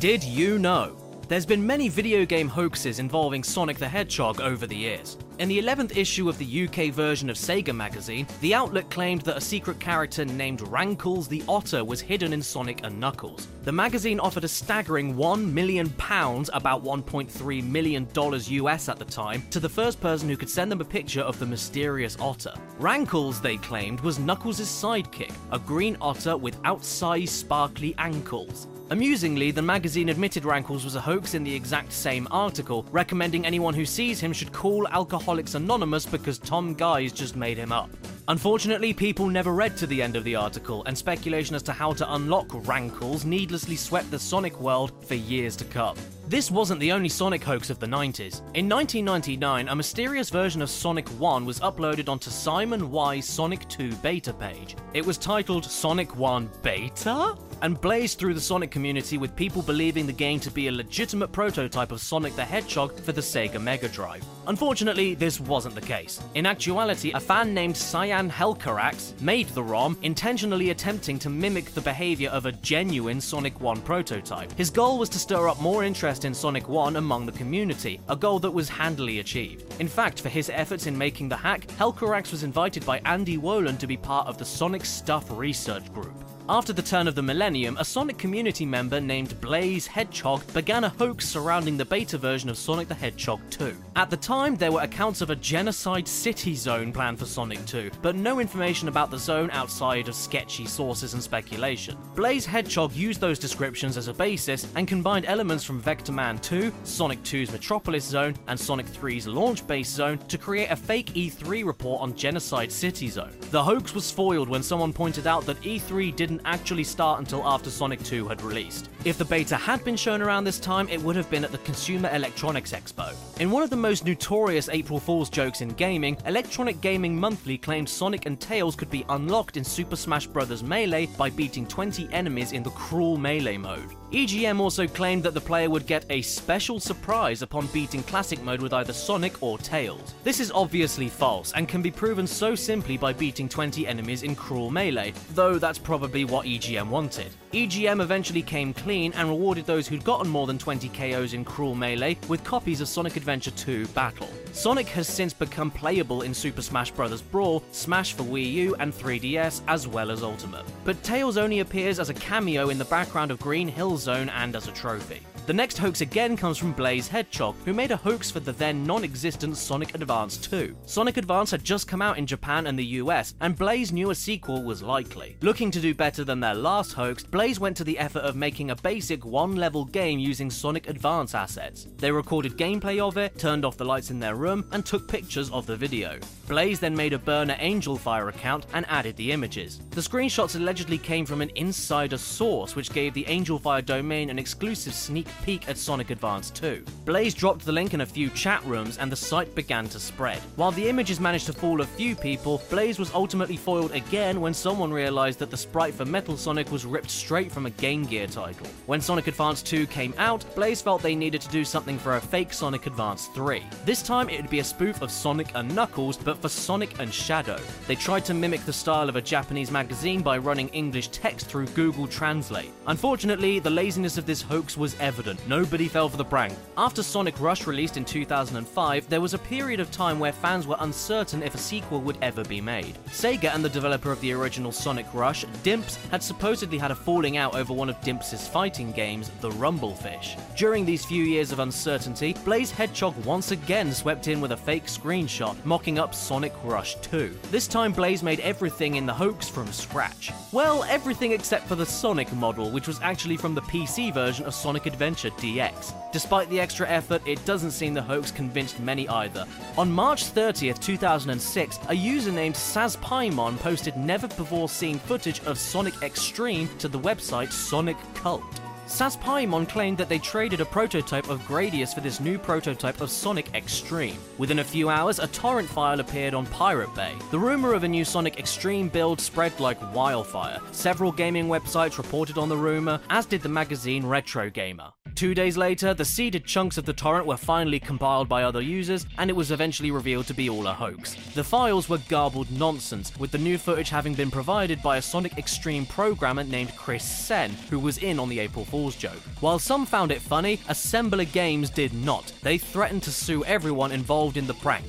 Did you know? There's been many video game hoaxes involving Sonic the Hedgehog over the years. In the 11th issue of the UK version of Sega magazine, the outlet claimed that a secret character named Rankles the Otter was hidden in Sonic and Knuckles. The magazine offered a staggering £1 million, about $1.3 million US at the time, to the first person who could send them a picture of the mysterious otter. Rankles, they claimed, was Knuckles' sidekick, a green otter with outsized sparkly ankles. Amusingly, the magazine admitted Rankles was a hoax in the exact same article, recommending anyone who sees him should call Alcoholics Anonymous because Tom Guise just made him up. Unfortunately, people never read to the end of the article, and speculation as to how to unlock Rankles needlessly swept the Sonic world for years to come. This wasn't the only Sonic hoax of the 90s. In 1999, a mysterious version of Sonic 1 was uploaded onto Simon Wai's Sonic 2 beta page. It was titled Sonic 1 Beta? and blazed through the Sonic community with people believing the game to be a legitimate prototype of Sonic the Hedgehog for the Sega Mega Drive. Unfortunately, this wasn't the case. In actuality, a fan named Cyan Helkaraxe made the ROM, intentionally attempting to mimic the behavior of a genuine Sonic 1 prototype. His goal was to stir up more interest in Sonic 1 among the community, a goal that was handily achieved. In fact, for his efforts in making the hack, Helkaraxe was invited by Andy Wolin to be part of the Sonic Stuff Research Group. After the turn of the millennium, a Sonic community member named Blaze Hedgehog began a hoax surrounding the beta version of Sonic the Hedgehog 2. At the time, there were accounts of a genocide city zone planned for Sonic 2, but no information about the zone outside of sketchy sources and speculation. Blaze Hedgehog used those descriptions as a basis and combined elements from Vectorman 2, Sonic 2's Metropolis Zone, and Sonic 3's Launch Base Zone to create a fake E3 report on Genocide City Zone. The hoax was foiled when someone pointed out that E3 didn't didn't actually start until after Sonic 2 had released. If the beta had been shown around this time, it would have been at the Consumer Electronics Expo. In one of the most notorious April Fool's jokes in gaming, Electronic Gaming Monthly claimed Sonic and Tails could be unlocked in Super Smash Bros. Melee by beating 20 enemies in the Cruel Melee mode. EGM also claimed that the player would get a special surprise upon beating Classic mode with either Sonic or Tails. This is obviously false and can be proven so simply by beating 20 enemies in Cruel Melee, though that's probably what EGM wanted. EGM eventually came clean and rewarded those who'd gotten more than 20 KOs in Cruel Melee with copies of Sonic Adventure 2 Battle. Sonic has since become playable in Super Smash Bros. Brawl, Smash for Wii U and 3DS, as well as Ultimate. But Tails only appears as a cameo in the background of Green Hill Zone and as a trophy. The next hoax again comes from Blaze Hedgehog, who made a hoax for the then non existent Sonic Advance 2. Sonic Advance had just come out in Japan and the US, and Blaze knew a sequel was likely. Looking to do better than their last hoax, Blaze went to the effort of making a basic one level game using Sonic Advance assets. They recorded gameplay of it, turned off the lights in their room, and took pictures of the video. Blaze then made a burner Angelfire account and added the images. The screenshots allegedly came from an insider source, which gave the Angelfire domain an exclusive sneak peek at Sonic Advance 2. Blaze dropped the link in a few chat rooms and the site began to spread. While the images managed to fool a few people, Blaze was ultimately foiled again when someone realized that the sprite for Metal Sonic was ripped straight from a Game Gear title. When Sonic Advance 2 came out, Blaze felt they needed to do something for a fake Sonic Advance 3. This time it would be a spoof of Sonic and Knuckles, but for Sonic and Shadow. They tried to mimic the style of a Japanese magazine by running English text through Google Translate. Unfortunately, the laziness of this hoax was evident. Nobody fell for the prank. After Sonic Rush released in 2005, there was a period of time where fans were uncertain if a sequel would ever be made. Sega and the developer of the original Sonic Rush, Dimps, had supposedly had a falling out over one of Dimps' fighting games, the Rumblefish. During these few years of uncertainty, Blaze Hedgehog once again swept in with a fake screenshot mocking up Sonic Rush 2. This time Blaze made everything in the hoax from scratch. Well, everything except for the Sonic model, which was actually from the PC version of Sonic Adventure Adventure DX. Despite the extra effort, it doesn't seem the hoax convinced many either. On March 30th, 2006, a user named SazPaimon posted never before seen footage of Sonic X-treme to the website Sonic Cult. SazPaimon claimed that they traded a prototype of Gradius for this new prototype of Sonic X-treme. Within a few hours, a torrent file appeared on Pirate Bay. The rumor of a new Sonic X-treme build spread like wildfire. Several gaming websites reported on the rumor, as did the magazine Retro Gamer. Two days later, the seeded chunks of the torrent were finally compiled by other users, and it was eventually revealed to be all a hoax. The files were garbled nonsense, with the new footage having been provided by a Sonic X-treme programmer named Chris Senn, who was in on the April Joke. While some found it funny, Assembler Games did not. They threatened to sue everyone involved in the prank.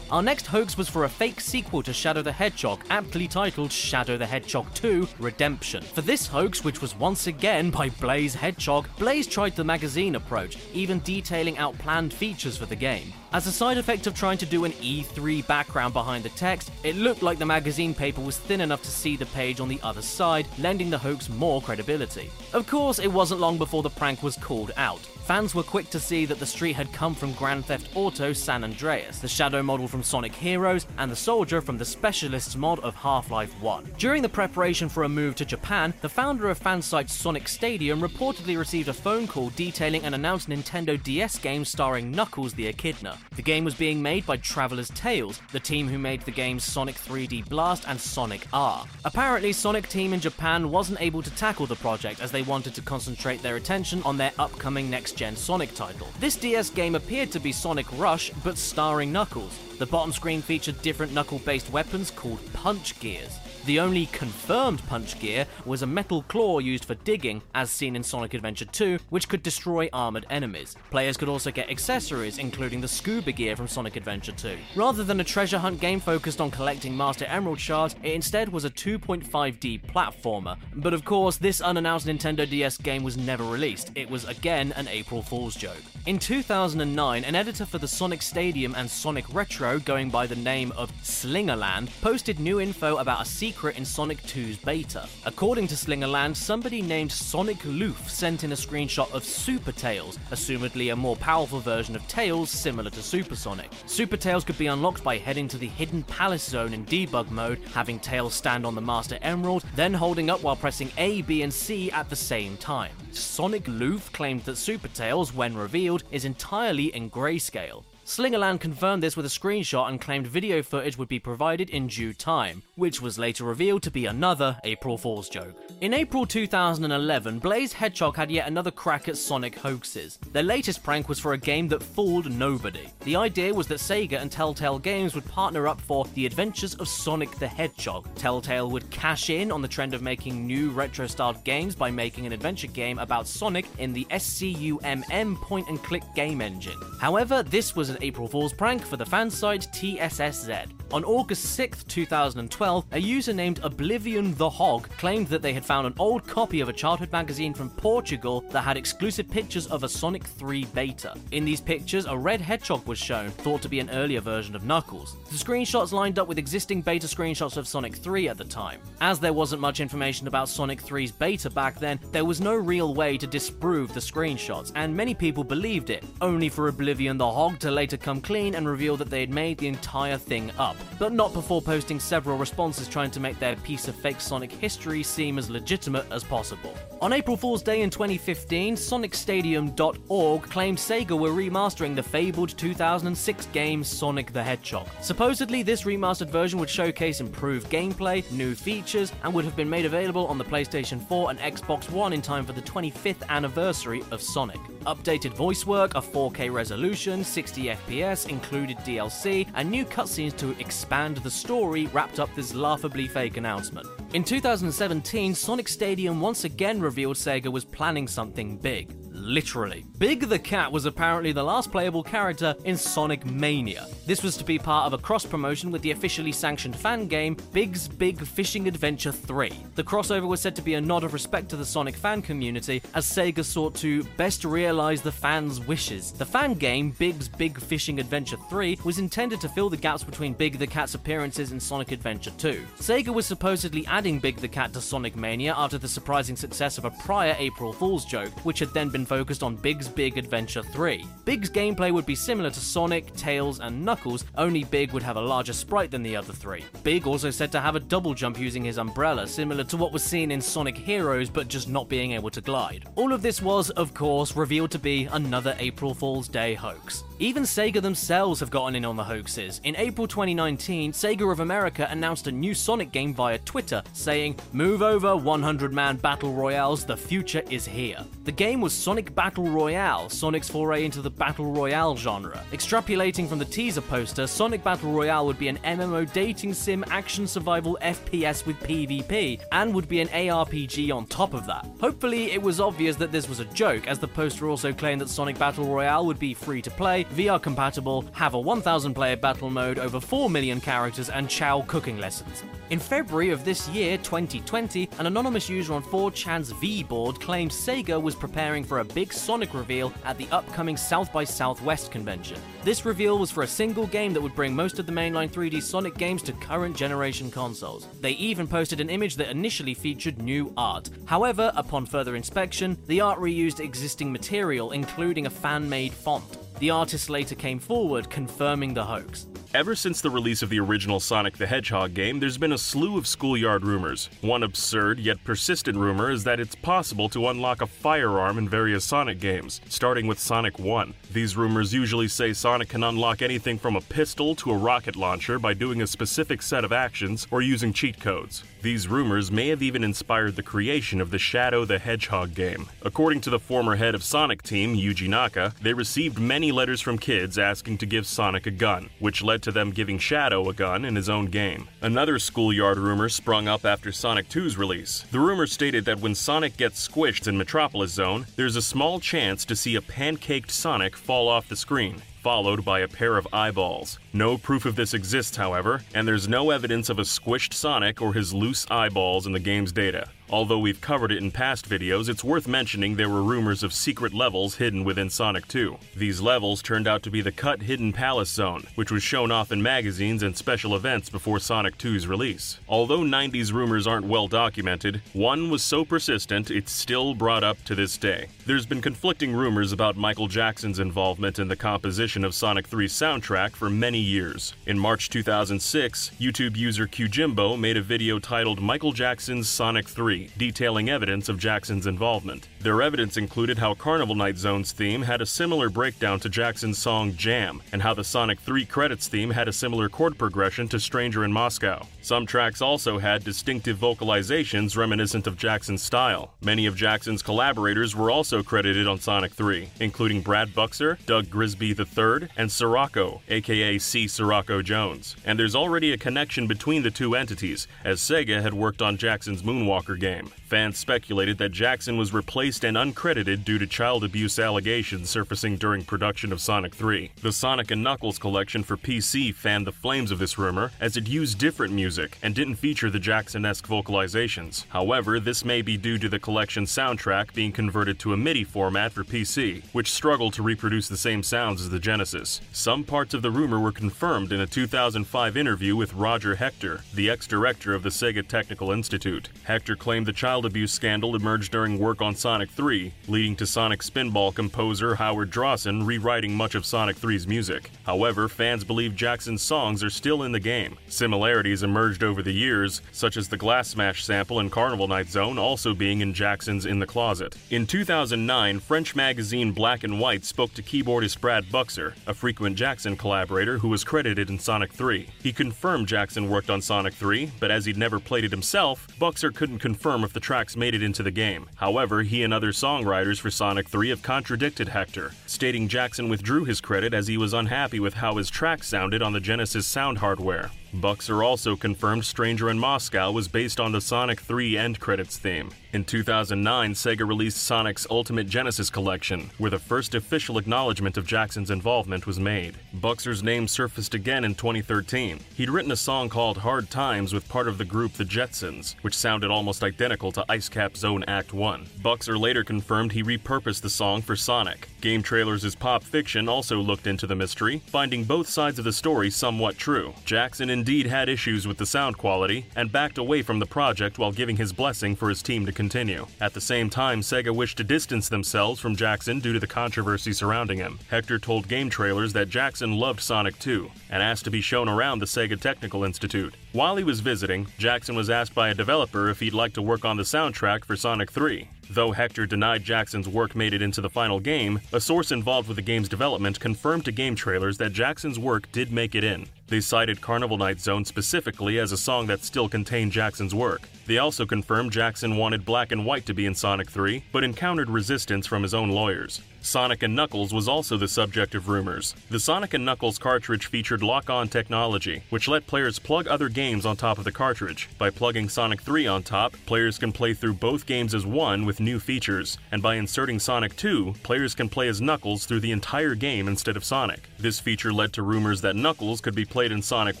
Our next hoax was for a fake sequel to Shadow the Hedgehog, aptly titled Shadow the Hedgehog 2 Redemption. For this hoax, which was once again by Blaze Hedgehog, Blaze tried the magazine approach, even detailing out planned features for the game. As a side effect of trying to do an E3 background behind the text, it looked like the magazine paper was thin enough to see the page on the other side, lending the hoax more credibility. Of course, it wasn't long before the prank was called out. Fans were quick to see that the street had come from Grand Theft Auto San Andreas, the Shadow model from Sonic Heroes, and the Soldier from the Specialists mod of Half Life 1. During the preparation for a move to Japan, the founder of fansite Sonic Stadium reportedly received a phone call detailing an announced Nintendo DS game starring Knuckles the Echidna. The game was being made by Traveller's Tales, the team who made the games Sonic 3D Blast and Sonic R. Apparently, Sonic Team in Japan wasn't able to tackle the project as they wanted to concentrate their attention on their upcoming next gen Sonic title. This DS game appeared to be Sonic Rush, but starring Knuckles. The bottom screen featured different knuckle based weapons called punch gears. The only confirmed punch gear was a metal claw used for digging, as seen in Sonic Adventure 2, which could destroy armored enemies. Players could also get accessories, including the scuba gear from Sonic Adventure 2. Rather than a treasure hunt game focused on collecting Master Emerald shards, it instead was a 2.5D platformer. But of course, this unannounced Nintendo DS game was never released. It was again an April Fool's joke. In 2009, an editor for the Sonic Stadium and Sonic Retro, going by the name of Slingerland, posted new info about a secret in Sonic 2's beta. According to Slingerland, somebody named Sonic Loof sent in a screenshot of Super Tails, assumedly a more powerful version of Tails similar to Super Sonic. Super Tails could be unlocked by heading to the Hidden Palace Zone in debug mode, having Tails stand on the Master Emerald, then holding up while pressing A, B, and C at the same time. Sonic Loof claimed that Super Tails, when revealed, is entirely in grayscale. Slingerland confirmed this with a screenshot and claimed video footage would be provided in due time, which was later revealed to be another April Fool's joke. In April 2011, Blaze Hedgehog had yet another crack at Sonic hoaxes. Their latest prank was for a game that fooled nobody. The idea was that Sega and Telltale Games would partner up for The Adventures of Sonic the Hedgehog. Telltale would cash in on the trend of making new retro styled games by making an adventure game about Sonic in the SCUMM point and click game engine. However, this was an April Fool's prank for the fan site TSSZ. On August 6, 2012, a user named Oblivion the Hog claimed that they had found an old copy of a childhood magazine from Portugal that had exclusive pictures of a Sonic 3 beta. In these pictures, a red hedgehog was shown, thought to be an earlier version of Knuckles. The screenshots lined up with existing beta screenshots of Sonic 3 at the time. As there wasn't much information about Sonic 3's beta back then, there was no real way to disprove the screenshots, and many people believed it, only for Oblivion the Hog to later come clean and reveal that they had made the entire thing up, but not before posting several responses trying to make their piece of fake Sonic history seem as legitimate as possible. On April Fool's Day in 2015, SonicStadium.org claimed Sega were remastering the fabled 2006 game Sonic the Hedgehog. Supposedly, this remastered version would showcase improved gameplay, new features, and would have been made available on the PlayStation 4 and Xbox One in time for the 25th anniversary of Sonic. Updated voice work, a 4K resolution, 60 FPS, included DLC, and new cutscenes to expand the story wrapped up this laughably fake announcement. In 2017, Sonic Stadium once again revealed Sega was planning something big literally. Big the Cat was apparently the last playable character in Sonic Mania. This was to be part of a cross promotion with the officially sanctioned fan game Big's Big Fishing Adventure 3. The crossover was said to be a nod of respect to the Sonic fan community as Sega sought to best realize the fans' wishes. The fan game Big's Big Fishing Adventure 3 was intended to fill the gaps between Big the Cat's appearances in Sonic Adventure 2. Sega was supposedly adding Big the Cat to Sonic Mania after the surprising success of a prior April Fool's joke, which had then been focused on Big's Big Adventure 3. Big's gameplay would be similar to Sonic, Tails, and Knuckles, only Big would have a larger sprite than the other three. Big also said to have a double jump using his umbrella, similar to what was seen in Sonic Heroes, but just not being able to glide. All of this was, of course, revealed to be another April Fool's Day hoax. Even Sega themselves have gotten in on the hoaxes. In April 2019, Sega of America announced a new Sonic game via Twitter, saying, Move over 100 man battle royales, the future is here. The game was Sonic Battle Royale, Sonic's foray into the battle royale genre. Extrapolating from the teaser poster, Sonic Battle Royale would be an MMO dating sim action survival FPS with PvP, and would be an ARPG on top of that. Hopefully, it was obvious that this was a joke, as the poster also claimed that Sonic Battle Royale would be free to play, VR compatible, have a 1000 player battle mode, over 4 million characters, and Chao cooking lessons. In February of this year, 2020, an anonymous user on 4chan's V board claimed Sega was preparing for a big Sonic reveal at the upcoming South by Southwest convention. This reveal was for a single game that would bring most of the mainline 3D Sonic games to current generation consoles. They even posted an image that initially featured new art. However, upon further inspection, the art reused existing material, including a fan made font. The artist later came forward confirming the hoax. Ever since the release of the original Sonic the Hedgehog game, there's been a slew of schoolyard rumors. One absurd yet persistent rumor is that it's possible to unlock a firearm in various Sonic games, starting with Sonic 1. These rumors usually say Sonic can unlock anything from a pistol to a rocket launcher by doing a specific set of actions or using cheat codes. These rumors may have even inspired the creation of the Shadow the Hedgehog game. According to the former head of Sonic Team, Yuji Naka, they received many letters from kids asking to give Sonic a gun, which led to them giving Shadow a gun in his own game. Another schoolyard rumor sprung up after Sonic 2's release. The rumor stated that when Sonic gets squished in Metropolis Zone, there's a small chance to see a pancaked Sonic fall off the screen followed by a pair of eyeballs. No proof of this exists, however, and there's no evidence of a squished Sonic or his loose eyeballs in the game's data. Although we've covered it in past videos, it's worth mentioning there were rumors of secret levels hidden within Sonic 2. These levels turned out to be the Cut Hidden Palace Zone, which was shown off in magazines and special events before Sonic 2's release. Although 90s rumors aren't well documented, one was so persistent it's still brought up to this day. There's been conflicting rumors about Michael Jackson's involvement in the composition of Sonic 3's soundtrack for many years. In March 2006, YouTube user QJimbo made a video titled Michael Jackson's Sonic 3 detailing evidence of Jackson's involvement. Their evidence included how Carnival Night Zone's theme had a similar breakdown to Jackson's song Jam, and how the Sonic 3 credits theme had a similar chord progression to Stranger in Moscow. Some tracks also had distinctive vocalizations reminiscent of Jackson's style. Many of Jackson's collaborators were also credited on Sonic 3, including Brad Buxer, Doug Grigsby III, and Cirocco, aka C. Cirocco Jones. And there's already a connection between the two entities, as Sega had worked on Jackson's Moonwalker game. Fans speculated that Jackson was replaced and uncredited due to child abuse allegations surfacing during production of Sonic 3. The Sonic and Knuckles collection for PC fanned the flames of this rumor, as it used different music and didn't feature the Jackson esque vocalizations. However, this may be due to the collection's soundtrack being converted to a MIDI format for PC, which struggled to reproduce the same sounds as the Genesis. Some parts of the rumor were confirmed in a 2005 interview with Roger Hector, the ex director of the Sega Technical Institute. Hector claimed the child abuse scandal emerged during work on Sonic 3, leading to Sonic Spinball composer Howard Drossin rewriting much of Sonic 3's music. However, fans believe Jackson's songs are still in the game. Similarities emerged over the years, such as the Glass Smash sample in Carnival Night Zone also being in Jackson's In the Closet. In 2009, French magazine Black and White spoke to keyboardist Brad Buxer, a frequent Jackson collaborator who was credited in Sonic 3. He confirmed Jackson worked on Sonic 3, but as he'd never played it himself, Buxer couldn't confirm if the tracks made it into the game. However, he and other songwriters for Sonic 3 have contradicted Hector, stating Jackson withdrew his credit as he was unhappy with how his tracks sounded on the Genesis sound hardware. Buxer also confirmed Stranger in Moscow was based on the Sonic 3 end credits theme. In 2009, Sega released Sonic's Ultimate Genesis Collection, where the first official acknowledgement of Jackson's involvement was made. Buxer's name surfaced again in 2013. He'd written a song called Hard Times with part of the group The Jetzons, which sounded almost identical to Ice Cap Zone Act 1. Buxer later confirmed he repurposed the song for Sonic. Game Trailers' Pop Fiction also looked into the mystery, finding both sides of the story somewhat true. Jackson indeed had issues with the sound quality and backed away from the project while giving his blessing for his team to continue. At the same time, Sega wished to distance themselves from Jackson due to the controversy surrounding him. Hector told Game Trailers that Jackson loved Sonic 2 and asked to be shown around the Sega Technical Institute. While he was visiting, Jackson was asked by a developer if he'd like to work on the soundtrack for Sonic 3. Though Hector denied Jackson's work made it into the final game, a source involved with the game's development confirmed to game trailers that Jackson's work did make it in. They cited Carnival Night Zone specifically as a song that still contained Jackson's work. They also confirmed Jackson wanted Black and White to be in Sonic 3, but encountered resistance from his own lawyers. Sonic and Knuckles was also the subject of rumors. The Sonic and Knuckles cartridge featured lock on technology, which let players plug other games on top of the cartridge. By plugging Sonic 3 on top, players can play through both games as one with new features, and by inserting Sonic 2, players can play as Knuckles through the entire game instead of Sonic. This feature led to rumors that Knuckles could be played in Sonic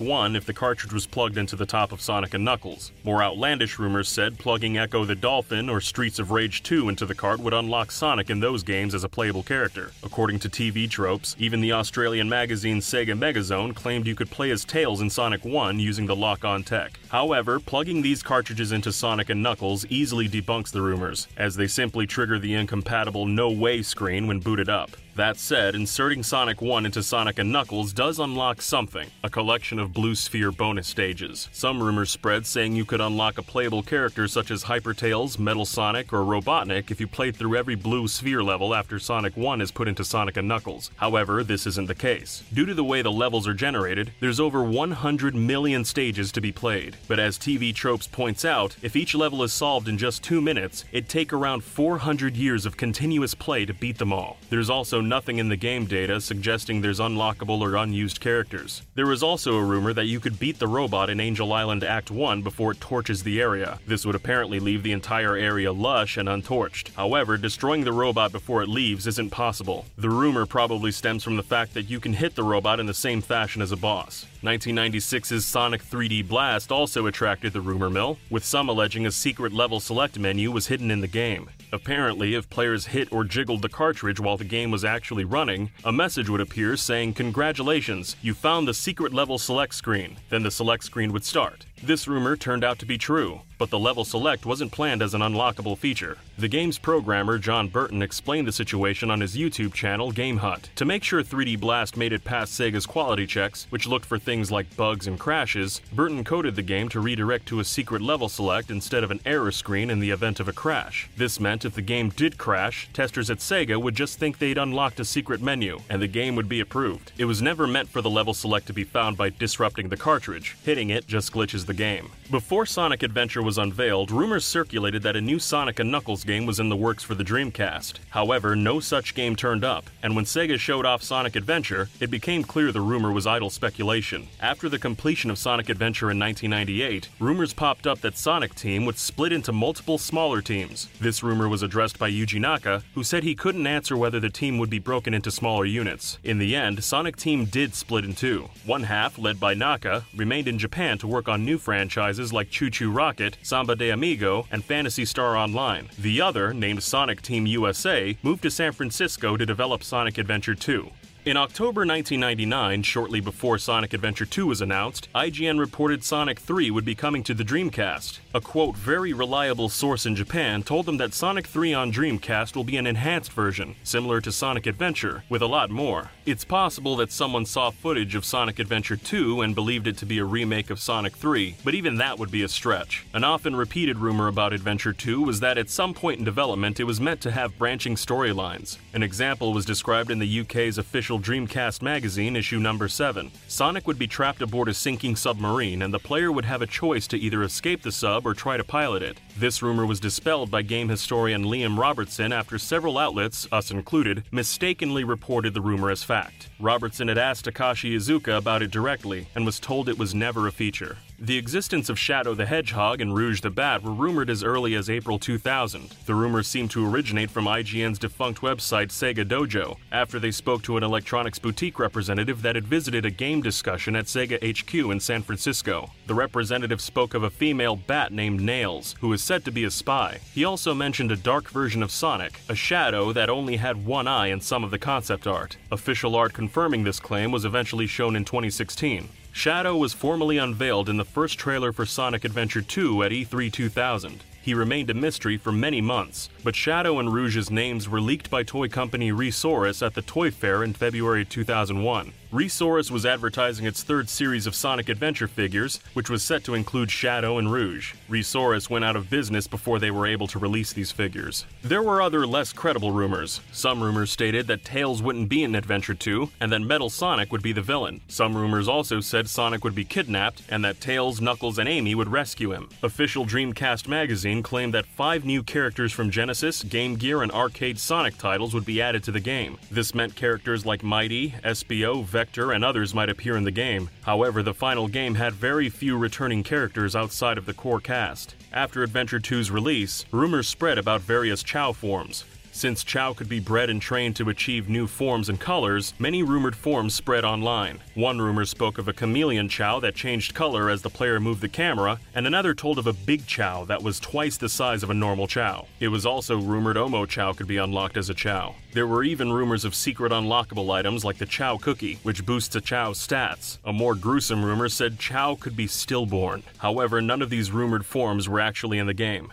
1 if the cartridge was plugged into the top of Sonic and Knuckles. More outlandish rumors said plugging Ecco the Dolphin or Streets of Rage 2 into the cart would unlock Sonic in those games as a playable character. According to TV tropes, even the Australian magazine Sega Megazone claimed you could play as Tails in Sonic 1 using the lock-on tech. However, plugging these cartridges into Sonic and Knuckles easily debunks the rumors, as they simply trigger the incompatible no way screen when booted up. That said, inserting Sonic 1 into Sonic Knuckles does unlock something a collection of Blue Sphere bonus stages. Some rumors spread saying you could unlock a playable character such as Hypertails, Metal Sonic, or Robotnik if you played through every Blue Sphere level after Sonic 1 is put into Sonic Knuckles. However, this isn't the case. Due to the way the levels are generated, there's over 100 million stages to be played. But as TV Tropes points out, if each level is solved in just 2 minutes, it'd take around 400 years of continuous play to beat them all. There's also nothing in the game data suggesting there's unlockable or unused characters. There is also a rumor that you could beat the robot in Angel Island Act 1 before it torches the area. This would apparently leave the entire area lush and untorched. However, destroying the robot before it leaves isn't possible. The rumor probably stems from the fact that you can hit the robot in the same fashion as a boss. 1996's Sonic 3D Blast also attracted the rumor mill, with some alleging a secret level select menu was hidden in the game. Apparently, if players hit or jiggled the cartridge while the game was actually running, a message would appear saying, Congratulations, you found the secret level select screen. Then the select screen would start. This rumor turned out to be true, but the level select wasn't planned as an unlockable feature. The game's programmer, John Burton, explained the situation on his YouTube channel, Game Hut. To make sure 3D Blast made it past Sega's quality checks, which looked for things like bugs and crashes, Burton coded the game to redirect to a secret level select instead of an error screen in the event of a crash. This meant if the game did crash, testers at Sega would just think they'd unlocked a secret menu, and the game would be approved. It was never meant for the level select to be found by disrupting the cartridge. Hitting it just glitches the game. Before Sonic Adventure was unveiled, rumors circulated that a new Sonic and Knuckles game was in the works for the Dreamcast. However, no such game turned up, and when Sega showed off Sonic Adventure, it became clear the rumor was idle speculation. After the completion of Sonic Adventure in 1998, rumors popped up that Sonic Team would split into multiple smaller teams. This rumor was addressed by Yuji Naka, who said he couldn't answer whether the team would be broken into smaller units. In the end, Sonic Team did split in two. One half, led by Naka, remained in Japan to work on new franchises like ChuChu Rocket, Samba de Amigo, and Phantasy Star Online. The other, named Sonic Team USA, moved to San Francisco to develop Sonic Adventure 2. In October 1999, shortly before Sonic Adventure 2 was announced, IGN reported Sonic 3 would be coming to the Dreamcast. A quote, very reliable source in Japan told them that Sonic 3 on Dreamcast will be an enhanced version, similar to Sonic Adventure, with a lot more. It's possible that someone saw footage of Sonic Adventure 2 and believed it to be a remake of Sonic 3, but even that would be a stretch. An often repeated rumor about Adventure 2 was that at some point in development it was meant to have branching storylines. An example was described in the UK's official official Dreamcast magazine, issue number 7. Sonic would be trapped aboard a sinking submarine, and the player would have a choice to either escape the sub or try to pilot it. This rumor was dispelled by game historian Liam Robertson after several outlets, us included, mistakenly reported the rumor as fact. Robertson had asked Takashi Iizuka about it directly and was told it was never a feature. The existence of Shadow the Hedgehog and Rouge the Bat were rumored as early as April 2000. The rumors seemed to originate from IGN's defunct website Sega Dojo, after they spoke to an electronics boutique representative that had visited a game discussion at Sega HQ in San Francisco. The representative spoke of a female bat named Nails, who is said to be a spy. He also mentioned a dark version of Sonic, a shadow that only had one eye in some of the concept art. Official art confirming this claim was eventually shown in 2016. Shadow was formally unveiled in the first trailer for Sonic Adventure 2 at E3 2000. He remained a mystery for many months, but Shadow and Rouge's names were leaked by toy company Resaurus at the Toy Fair in February 2001. Resaurus was advertising its third series of Sonic Adventure figures, which was set to include Shadow and Rouge. Resaurus went out of business before they were able to release these figures. There were other less credible rumors. Some rumors stated that Tails wouldn't be in Adventure 2 and that Metal Sonic would be the villain. Some rumors also said Sonic would be kidnapped and that Tails, Knuckles, and Amy would rescue him. Official Dreamcast magazine claimed that five new characters from Genesis, Game Gear, and arcade Sonic titles would be added to the game. This meant characters like Mighty, Espio, Vector, Vector, and others might appear in the game. However, the final game had very few returning characters outside of the core cast. After Adventure 2's release, rumors spread about various Chao forms. Since Chao could be bred and trained to achieve new forms and colors, many rumored forms spread online. One rumor spoke of a chameleon Chao that changed color as the player moved the camera, and another told of a big Chao that was twice the size of a normal Chao. It was also rumored Omochao could be unlocked as a Chao. There were even rumors of secret unlockable items like the Chao cookie, which boosts a Chao's stats. A more gruesome rumor said Chao could be stillborn. However, none of these rumored forms were actually in the game.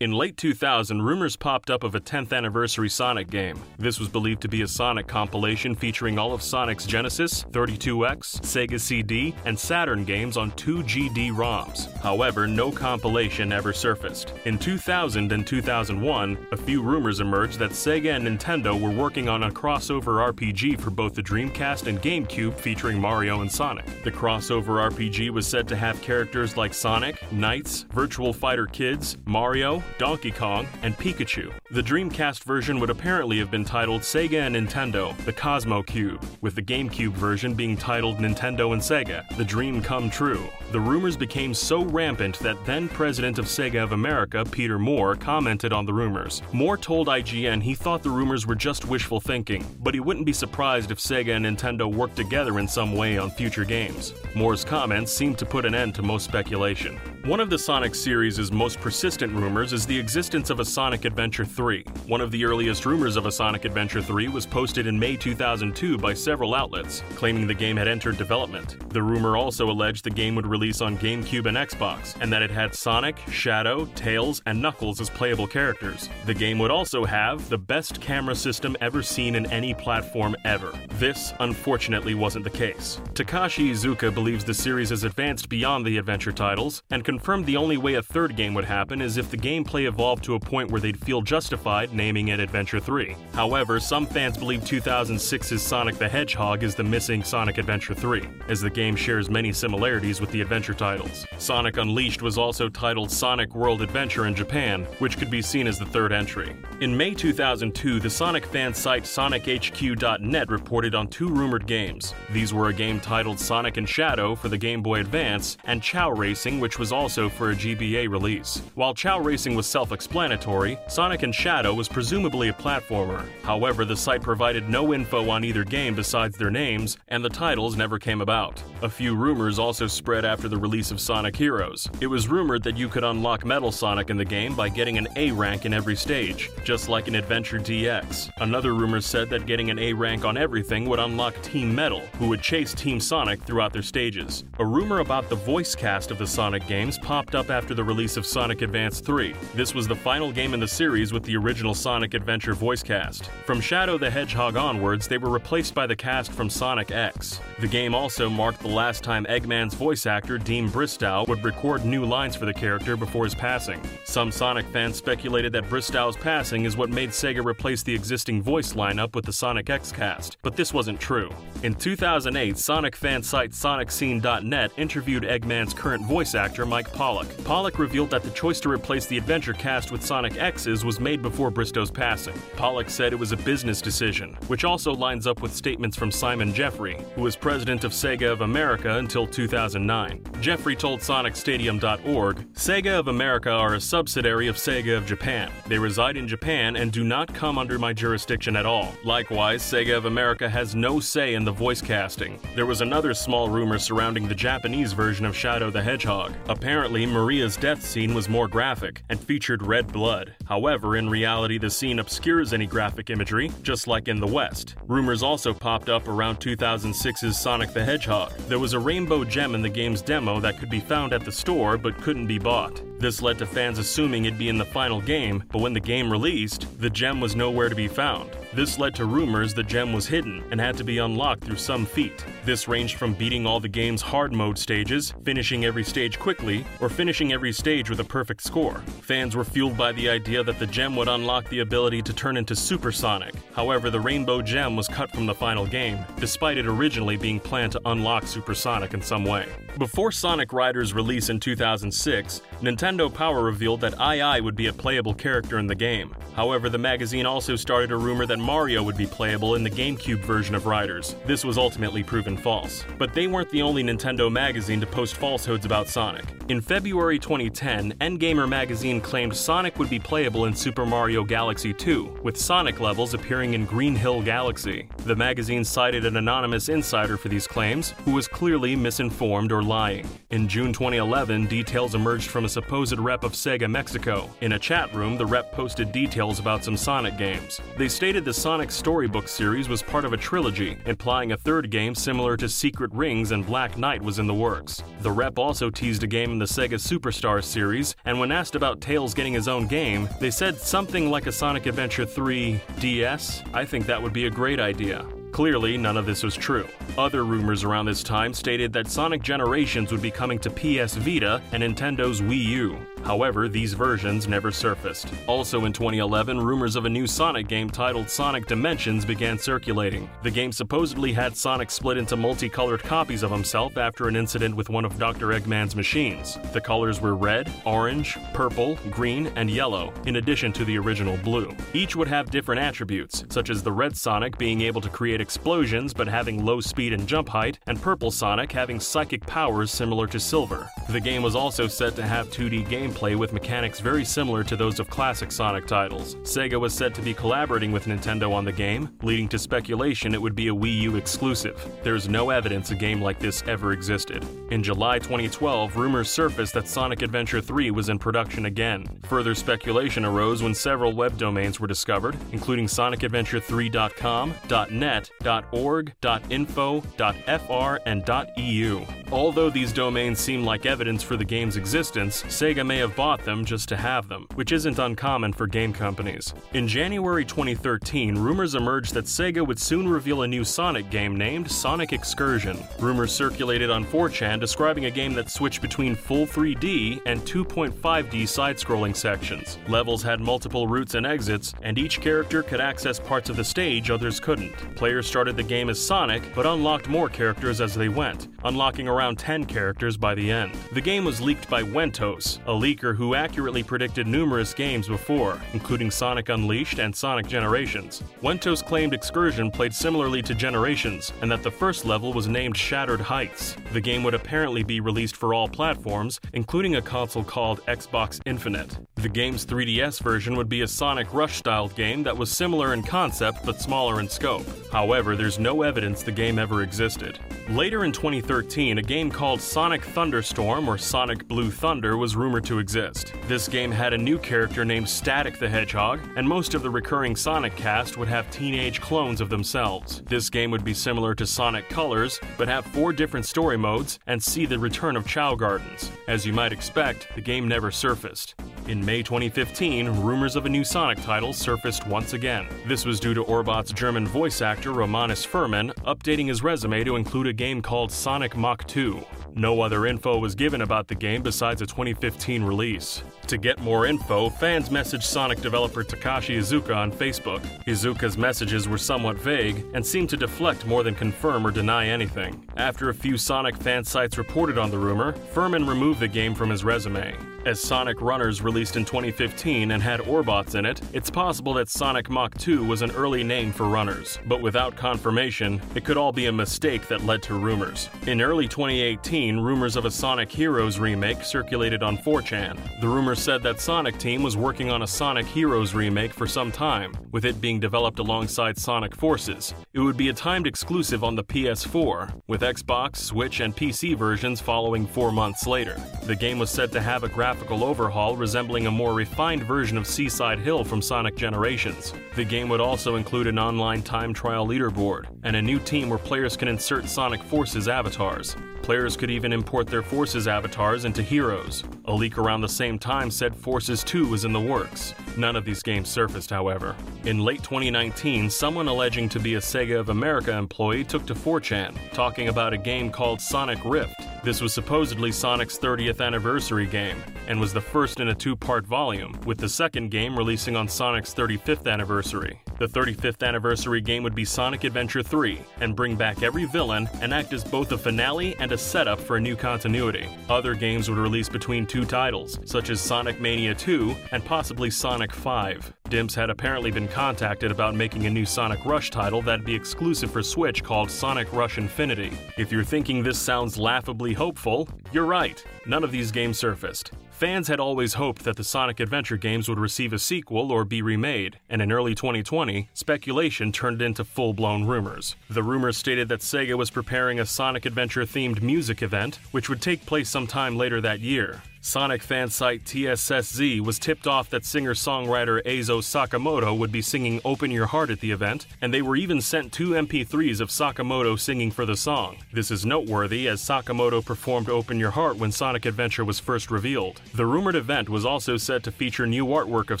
In late 2000, rumors popped up of a 10th anniversary Sonic game. This was believed to be a Sonic compilation featuring all of Sonic's Genesis, 32X, Sega CD, and Saturn games on two GD ROMs. However, no compilation ever surfaced. In 2000 and 2001, a few rumors emerged that Sega and Nintendo were working on a crossover RPG for both the Dreamcast and GameCube featuring Mario and Sonic. The crossover RPG was said to have characters like Sonic, NiGHTS, Virtua Fighter Kids, Mario, Donkey Kong, and Pikachu. The Dreamcast version would apparently have been titled Sega and Nintendo, the Cosmo Cube, with the GameCube version being titled Nintendo and Sega, The Dream Come True. The rumors became so rampant that then president of Sega of America, Peter Moore, commented on the rumors. Moore told IGN he thought the rumors were just wishful thinking, but he wouldn't be surprised if Sega and Nintendo worked together in some way on future games. Moore's comments seemed to put an end to most speculation. One of the Sonic series' most persistent rumors is the existence of a Sonic Adventure 3. One of the earliest rumors of a Sonic Adventure 3 was posted in May 2002 by several outlets, claiming the game had entered development. The rumor also alleged the game would release on GameCube and Xbox, and that it had Sonic, Shadow, Tails, and Knuckles as playable characters. The game would also have the best camera system ever seen in any platform ever. This, unfortunately, wasn't the case. Takashi Iizuka believes the series has advanced beyond the adventure titles, and confirmed the only way a third game would happen is if the gameplay evolved to a point where they'd feel justified naming it Adventure 3. However, some fans believe 2006's Sonic the Hedgehog is the missing Sonic Adventure 3, as the game shares many similarities with the adventure titles. Sonic Unleashed was also titled Sonic World Adventure in Japan, which could be seen as the third entry. In May 2002, the Sonic fan site SonicHQ.net reported on two rumored games. These were a game titled Sonic and Shadow for the Game Boy Advance, and Chao Racing, which was also for a GBA release. While Chao Racing was self explanatory, Sonic and Shadow was presumably a platformer. However, the site provided no info on either game besides their names, and the titles never came about. A few rumors also spread after the release of Sonic Heroes. It was rumored that you could unlock Metal Sonic in the game by getting an A rank in every stage, just like in Adventure DX. Another rumor said that getting an A rank on everything would unlock Team Metal, who would chase Team Sonic throughout their stages. A rumor about the voice cast of the Sonic games popped up after the release of Sonic Advance 3. This was the final game in the series with the original Sonic Adventure voice cast. From Shadow the Hedgehog onwards, they were replaced by the cast from Sonic X. The game also marked the last time Eggman's voice actor, Deem Bristow, would record new lines for the character before his passing. Some Sonic fans speculated that Bristow's passing is what made Sega replace the existing voice lineup with the Sonic X cast, but this wasn't true. In 2008, Sonic fan site SonicScene.net interviewed Eggman's current voice actor, Mike Pollock. Pollock revealed that the choice to replace the Adventure cast with Sonic X's was made before Bristow's passing. Pollock said it was a business decision, which also lines up with statements from Simon Jeffery, who was president of Sega of America until 2009. Jeffery told SonicStadium.org Sega of America are a subsidiary of Sega of Japan. They reside in Japan and do not come under my jurisdiction at all. Likewise, Sega of America has no say in the voice casting. There was another small rumor surrounding the Japanese version of Shadow the Hedgehog. Apparently, Maria's death scene was more graphic and featured red blood. However, in reality, the scene obscures any graphic imagery, just like in the West. Rumors also popped up around 2006's Sonic the Hedgehog. There was a rainbow gem in the game's demo that could be found at the store but couldn't be bought. This led to fans assuming it'd be in the final game, but when the game released, the gem was nowhere to be found. This led to rumors the gem was hidden and had to be unlocked through some feat. This ranged from beating all the game's hard mode stages, finishing every stage quickly, or finishing every stage with a perfect score. Fans were fueled by the idea that the gem would unlock the ability to turn into Supersonic. However, the rainbow gem was cut from the final game, despite it originally being planned to unlock Supersonic in some way. Before Sonic Riders' release in 2006, Nintendo Power revealed that II would be a playable character in the game. However, the magazine also started a rumor that Mario would be playable in the GameCube version of Riders. This was ultimately proven false. But they weren't the only Nintendo magazine to post falsehoods about Sonic. In February 2010, NGamer magazine claimed Sonic would be playable in Super Mario Galaxy 2, with Sonic levels appearing in Green Hill Galaxy. The magazine cited an anonymous insider for these claims, who was clearly misinformed or lying. In June 2011, details emerged from a supposed rep of Sega Mexico. In a chat room, the rep posted details about some Sonic games. They stated the Sonic Storybook series was part of a trilogy, implying a third game similar to Secret Rings and Black Knight was in the works. The rep also teased a game in the Sega Superstars series, and when asked about Tails getting his own game, they said something like a Sonic Adventure 3 DS. I think that would be a great idea. Clearly, none of this was true. Other rumors around this time stated that Sonic Generations would be coming to PS Vita and Nintendo's Wii U. However, these versions never surfaced. Also in 2011, rumors of a new Sonic game titled Sonic Dimensions began circulating. The game supposedly had Sonic split into multicolored copies of himself after an incident with one of Dr. Eggman's machines. The colors were red, orange, purple, green, and yellow, in addition to the original blue. Each would have different attributes, such as the red Sonic being able to create explosions but having low speed and jump height, and purple Sonic having psychic powers similar to Silver. The game was also set to have 2D gameplay gameplay with mechanics very similar to those of classic Sonic titles. Sega was said to be collaborating with Nintendo on the game, leading to speculation it would be a Wii U exclusive. There's no evidence a game like this ever existed. In July 2012, rumors surfaced that Sonic Adventure 3 was in production again. Further speculation arose when several web domains were discovered, including sonicadventure3.com, .net, .org, .info, .fr, and .eu. Although these domains seem like evidence for the game's existence, Sega may have bought them just to have them, which isn't uncommon for game companies. In January 2013, rumors emerged that Sega would soon reveal a new Sonic game named Sonic Excursion. Rumors circulated on 4chan describing a game that switched between full 3D and 2.5D side scrolling sections. Levels had multiple routes and exits, and each character could access parts of the stage others couldn't. Players started the game as Sonic, but unlocked more characters as they went, unlocking around 10 characters by the end. The game was leaked by Wentos, a leaker who accurately predicted numerous games before, including Sonic Unleashed and Sonic Generations. Wentos claimed Excursion played similarly to Generations, and that the first level was named Shattered Heights. The game would apparently be released for all platforms, including a console called Xbox Infinite. The game's 3DS version would be a Sonic Rush styled game that was similar in concept but smaller in scope. However, there's no evidence the game ever existed. Later in 2013, a game called Sonic Thunderstorm or Sonic Blue Thunder was rumored to exist. This game had a new character named Static the Hedgehog, and most of the recurring Sonic cast would have teenage clones of themselves. This game would be similar to Sonic Colors, but have four different story modes and see the return of Chao Gardens. As you might expect, the game never surfaced. In May 2015, rumors of a new Sonic title surfaced once again. This was due to Orbot's German voice actor Romanus Fuhrmann updating his resume to include a game called Sonic Mach 2. No other info was given about the game besides a 2015 release. To get more info, fans messaged Sonic developer Takashi Iizuka on Facebook. Iizuka's messages were somewhat vague and seemed to deflect more than confirm or deny anything. After a few Sonic fan sites reported on the rumor, Fuhrmann removed the game from his resume. As Sonic Runners released in 2015 and had Orbots in it, it's possible that Sonic Mach 2 was an early name for Runners, but without confirmation, it could all be a mistake that led to rumors. In early 2018, rumors of a Sonic Heroes remake circulated on 4chan. The said that Sonic Team was working on a Sonic Heroes remake for some time, with it being developed alongside Sonic Forces. It would be a timed exclusive on the PS4, with Xbox, Switch, and PC versions following four months later. The game was said to have a graphical overhaul resembling a more refined version of Seaside Hill from Sonic Generations. The game would also include an online time trial leaderboard and a new team where players can insert Sonic Forces avatars. Players could even import their Forces avatars into Heroes. A leak around the same time said Forces 2 was in the works. None of these games surfaced, however. In late 2019, someone alleging to be a Sega of America employee took to 4chan, talking about a game called Sonic Rift. This was supposedly Sonic's 30th anniversary game, and was the first in a two part volume, with the second game releasing on Sonic's 35th anniversary. The 35th anniversary game would be Sonic Adventure 3, and bring back every villain and act as both a finale and a setup for a new continuity. Other games would release between two titles, such as Sonic Mania 2 and possibly Sonic 5. Dimps had apparently been contacted about making a new Sonic Rush title that'd be exclusive for Switch called Sonic Rush Infinity. If you're thinking this sounds laughably hopeful, you're right. None of these games surfaced. Fans had always hoped that the Sonic Adventure games would receive a sequel or be remade, and in early 2020, speculation turned into full blown rumors. The rumors stated that Sega was preparing a Sonic Adventure themed music event, which would take place sometime later that year. Sonic fan site TSSZ was tipped off that singer songwriter Eizo Sakamoto would be singing Open Your Heart at the event, and they were even sent two MP3s of Sakamoto singing for the song. This is noteworthy as Sakamoto performed Open Your Heart when Sonic Adventure was first revealed. The rumored event was also said to feature new artwork of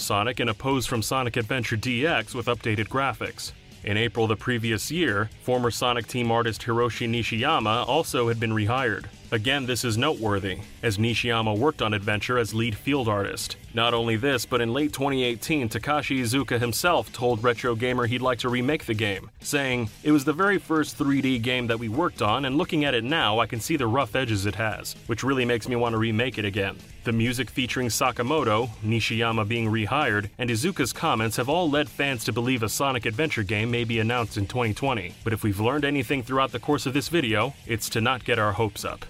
Sonic in a pose from Sonic Adventure DX with updated graphics. In April the previous year, former Sonic Team artist Hiroshi Nishiyama also had been rehired. Again, this is noteworthy, as Nishiyama worked on Adventure as lead field artist. Not only this, but in late 2018, Takashi Iizuka himself told Retro Gamer he'd like to remake the game, saying, It was the very first 3D game that we worked on, and looking at it now, I can see the rough edges it has, which really makes me want to remake it again. The music featuring Sakamoto, Nishiyama being rehired, and Iizuka's comments have all led fans to believe a Sonic Adventure game may be announced in 2020. But if we've learned anything throughout the course of this video, it's to not get our hopes up.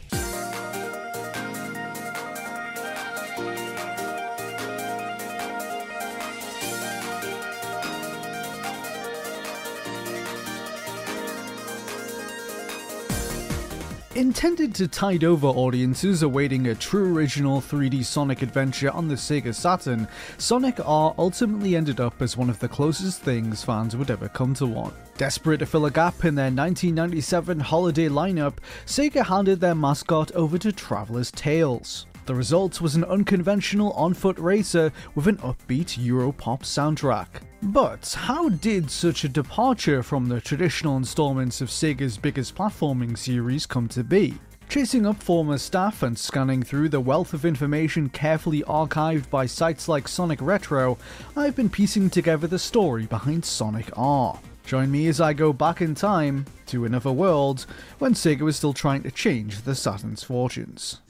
Intended to tide over audiences awaiting a true original 3D Sonic adventure on the Sega Saturn, Sonic R ultimately ended up as one of the closest things fans would ever come to one. Desperate to fill a gap in their 1997 holiday lineup, Sega handed their mascot over to Traveller's Tales. The result was an unconventional on foot racer with an upbeat Europop soundtrack. But how did such a departure from the traditional installments of Sega's biggest platforming series come to be? Chasing up former staff and scanning through the wealth of information carefully archived by sites like Sonic Retro, I've been piecing together the story behind Sonic R. Join me as I go back in time to another world when Sega was still trying to change the Saturn's fortunes.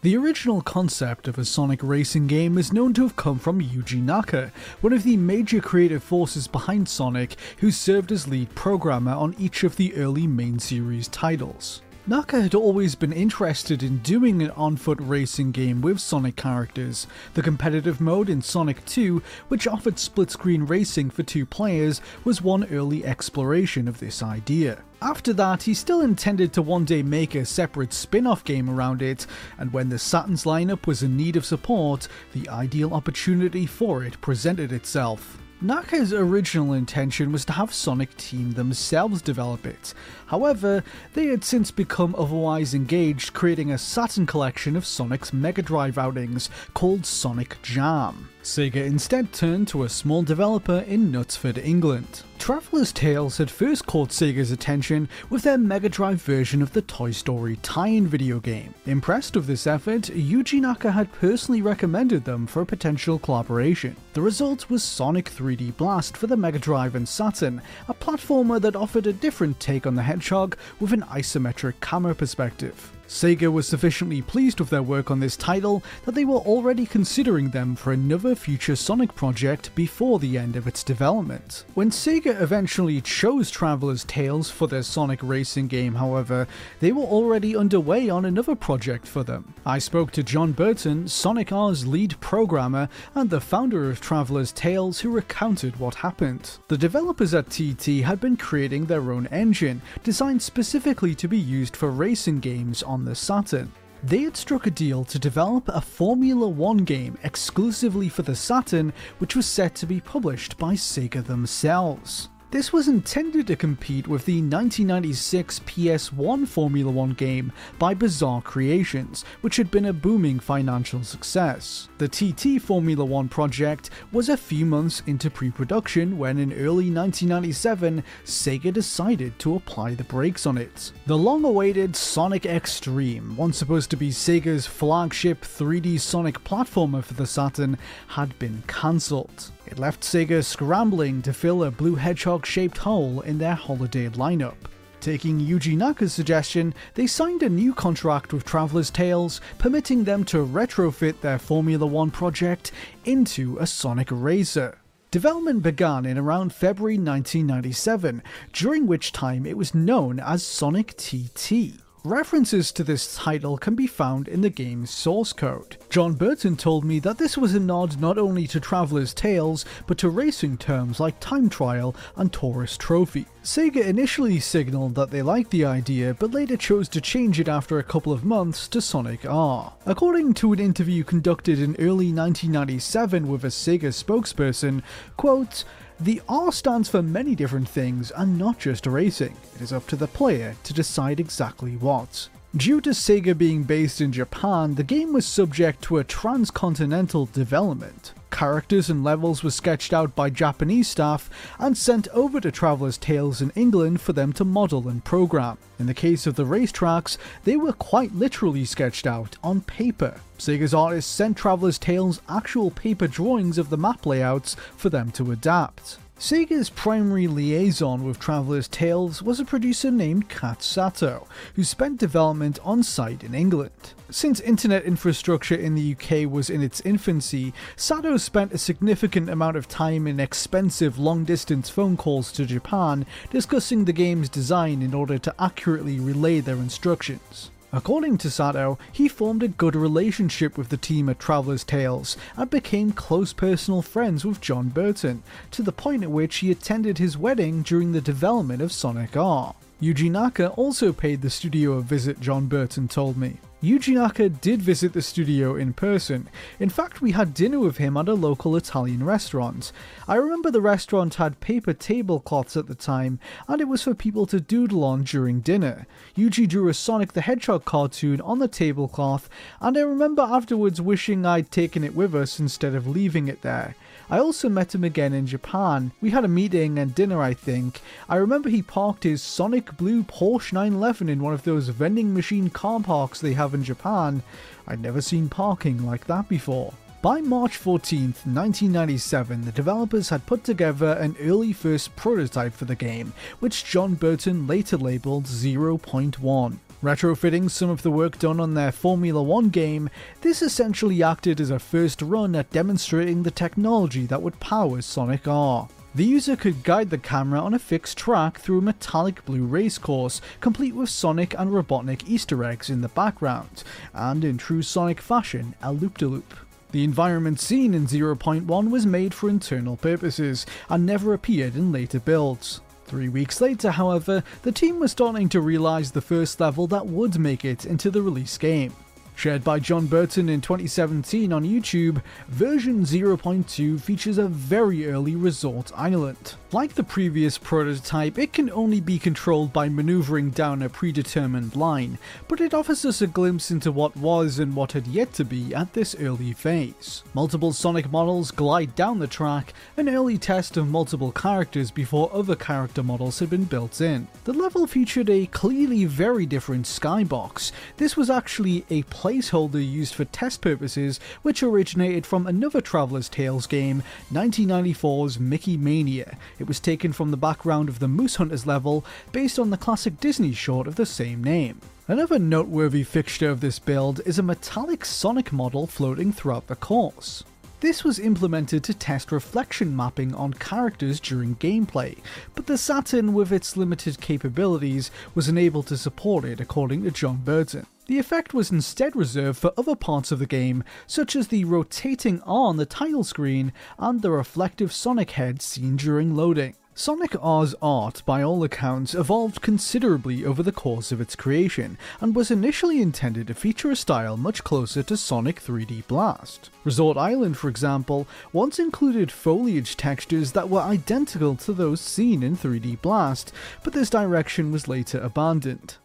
The original concept of a Sonic racing game is known to have come from Yuji Naka, one of the major creative forces behind Sonic, who served as lead programmer on each of the early main series titles. Naka had always been interested in doing an on foot racing game with Sonic characters. The competitive mode in Sonic 2, which offered split screen racing for two players, was one early exploration of this idea. After that, he still intended to one day make a separate spin off game around it, and when the Saturn's lineup was in need of support, the ideal opportunity for it presented itself. Naka's original intention was to have Sonic Team themselves develop it. However, they had since become otherwise engaged creating a Saturn collection of Sonic's Mega Drive outings called Sonic Jam. Sega instead turned to a small developer in Knutsford, England. Traveller's Tales had first caught Sega's attention with their Mega Drive version of the Toy Story tie-in video game. Impressed with this effort, Yuji Naka had personally recommended them for a potential collaboration. The result was Sonic 3D Blast for the Mega Drive and Saturn, a platformer that offered a different take on the hedgehog with an isometric camera perspective. Sega was sufficiently pleased with their work on this title that they were already considering them for another future Sonic project before the end of its development. When Sega eventually chose Traveller's Tales for their Sonic racing game, however, they were already underway on another project for them. I spoke to John Burton, Sonic R's lead programmer and the founder of Traveller's Tales, who recounted what happened. The developers at TT had been creating their own engine, designed specifically to be used for racing games on on the Saturn. They had struck a deal to develop a Formula One game exclusively for the Saturn, which was set to be published by Sega themselves. This was intended to compete with the 1996 PS1 Formula One game by Bizarre Creations, which had been a booming financial success. The TT Formula One project was a few months into pre production when, in early 1997, Sega decided to apply the brakes on it. The long awaited Sonic X-treme, once supposed to be Sega's flagship 3D Sonic platformer for the Saturn, had been cancelled. It left Sega scrambling to fill a blue hedgehog shaped hole in their holiday lineup. Taking Yuji Naka's suggestion, they signed a new contract with Traveller's Tales, permitting them to retrofit their Formula One project into a Sonic Racer. Development began in around February 1997, during which time it was known as Sonic TT. References to this title can be found in the game's source code. John Burton told me that this was a nod not only to Traveller's Tales, but to racing terms like Time Trial and Tourist Trophy. Sega initially signaled that they liked the idea, but later chose to change it after a couple of months to Sonic R. According to an interview conducted in early 1997 with a Sega spokesperson, quote, the R stands for many different things and not just racing. It is up to the player to decide exactly what. Due to Sega being based in Japan, the game was subject to a transcontinental development. Characters and levels were sketched out by Japanese staff and sent over to Traveller's Tales in England for them to model and program. In the case of the racetracks, they were quite literally sketched out on paper. Sega's artists sent Traveller's Tales actual paper drawings of the map layouts for them to adapt. Sega's primary liaison with Traveller's Tales was a producer named Kat Sato, who spent development on site in England. Since internet infrastructure in the UK was in its infancy, Sato spent a significant amount of time in expensive long distance phone calls to Japan discussing the game's design in order to accurately relay their instructions. According to Sato, he formed a good relationship with the team at Traveller's Tales and became close personal friends with John Burton, to the point at which he attended his wedding during the development of Sonic R. Yuji Naka also paid the studio a visit, John Burton told me. Yuji Naka did visit the studio in person. In fact, we had dinner with him at a local Italian restaurant. I remember the restaurant had paper tablecloths at the time, and it was for people to doodle on during dinner. Yuji drew a Sonic the Hedgehog cartoon on the tablecloth, and I remember afterwards wishing I'd taken it with us instead of leaving it there. I also met him again in Japan. We had a meeting and dinner, I think. I remember he parked his Sonic Blue Porsche 911 in one of those vending machine car parks they have in Japan. I'd never seen parking like that before. By March 14th, 1997, the developers had put together an early first prototype for the game, which John Burton later labeled 0.1. Retrofitting some of the work done on their Formula One game, this essentially acted as a first run at demonstrating the technology that would power Sonic R. The user could guide the camera on a fixed track through a metallic blue racecourse, complete with Sonic and Robotnik Easter eggs in the background, and in true Sonic fashion, a loop-de-loop. The environment seen in 0.1 was made for internal purposes, and never appeared in later builds. Three weeks later, however, the team was starting to realise the first level that would make it into the release game. Shared by John Burton in 2017 on YouTube, version 0.2 features a very early resort island. Like the previous prototype, it can only be controlled by maneuvering down a predetermined line, but it offers us a glimpse into what was and what had yet to be at this early phase. Multiple Sonic models glide down the track, an early test of multiple characters before other character models had been built in. The level featured a clearly very different skybox. This was actually a placeholder used for test purposes, which originated from another Traveller's Tales game, 1994's Mickey Mania. It was taken from the background of the Moose Hunters level, based on the classic Disney short of the same name. Another noteworthy fixture of this build is a metallic Sonic model floating throughout the course. This was implemented to test reflection mapping on characters during gameplay, but the Saturn, with its limited capabilities, was unable to support it according to John Burton. The effect was instead reserved for other parts of the game, such as the rotating R on the title screen and the reflective Sonic head seen during loading. Sonic R's art, by all accounts, evolved considerably over the course of its creation, and was initially intended to feature a style much closer to Sonic 3D Blast. Resort Island, for example, once included foliage textures that were identical to those seen in 3D Blast, but this direction was later abandoned.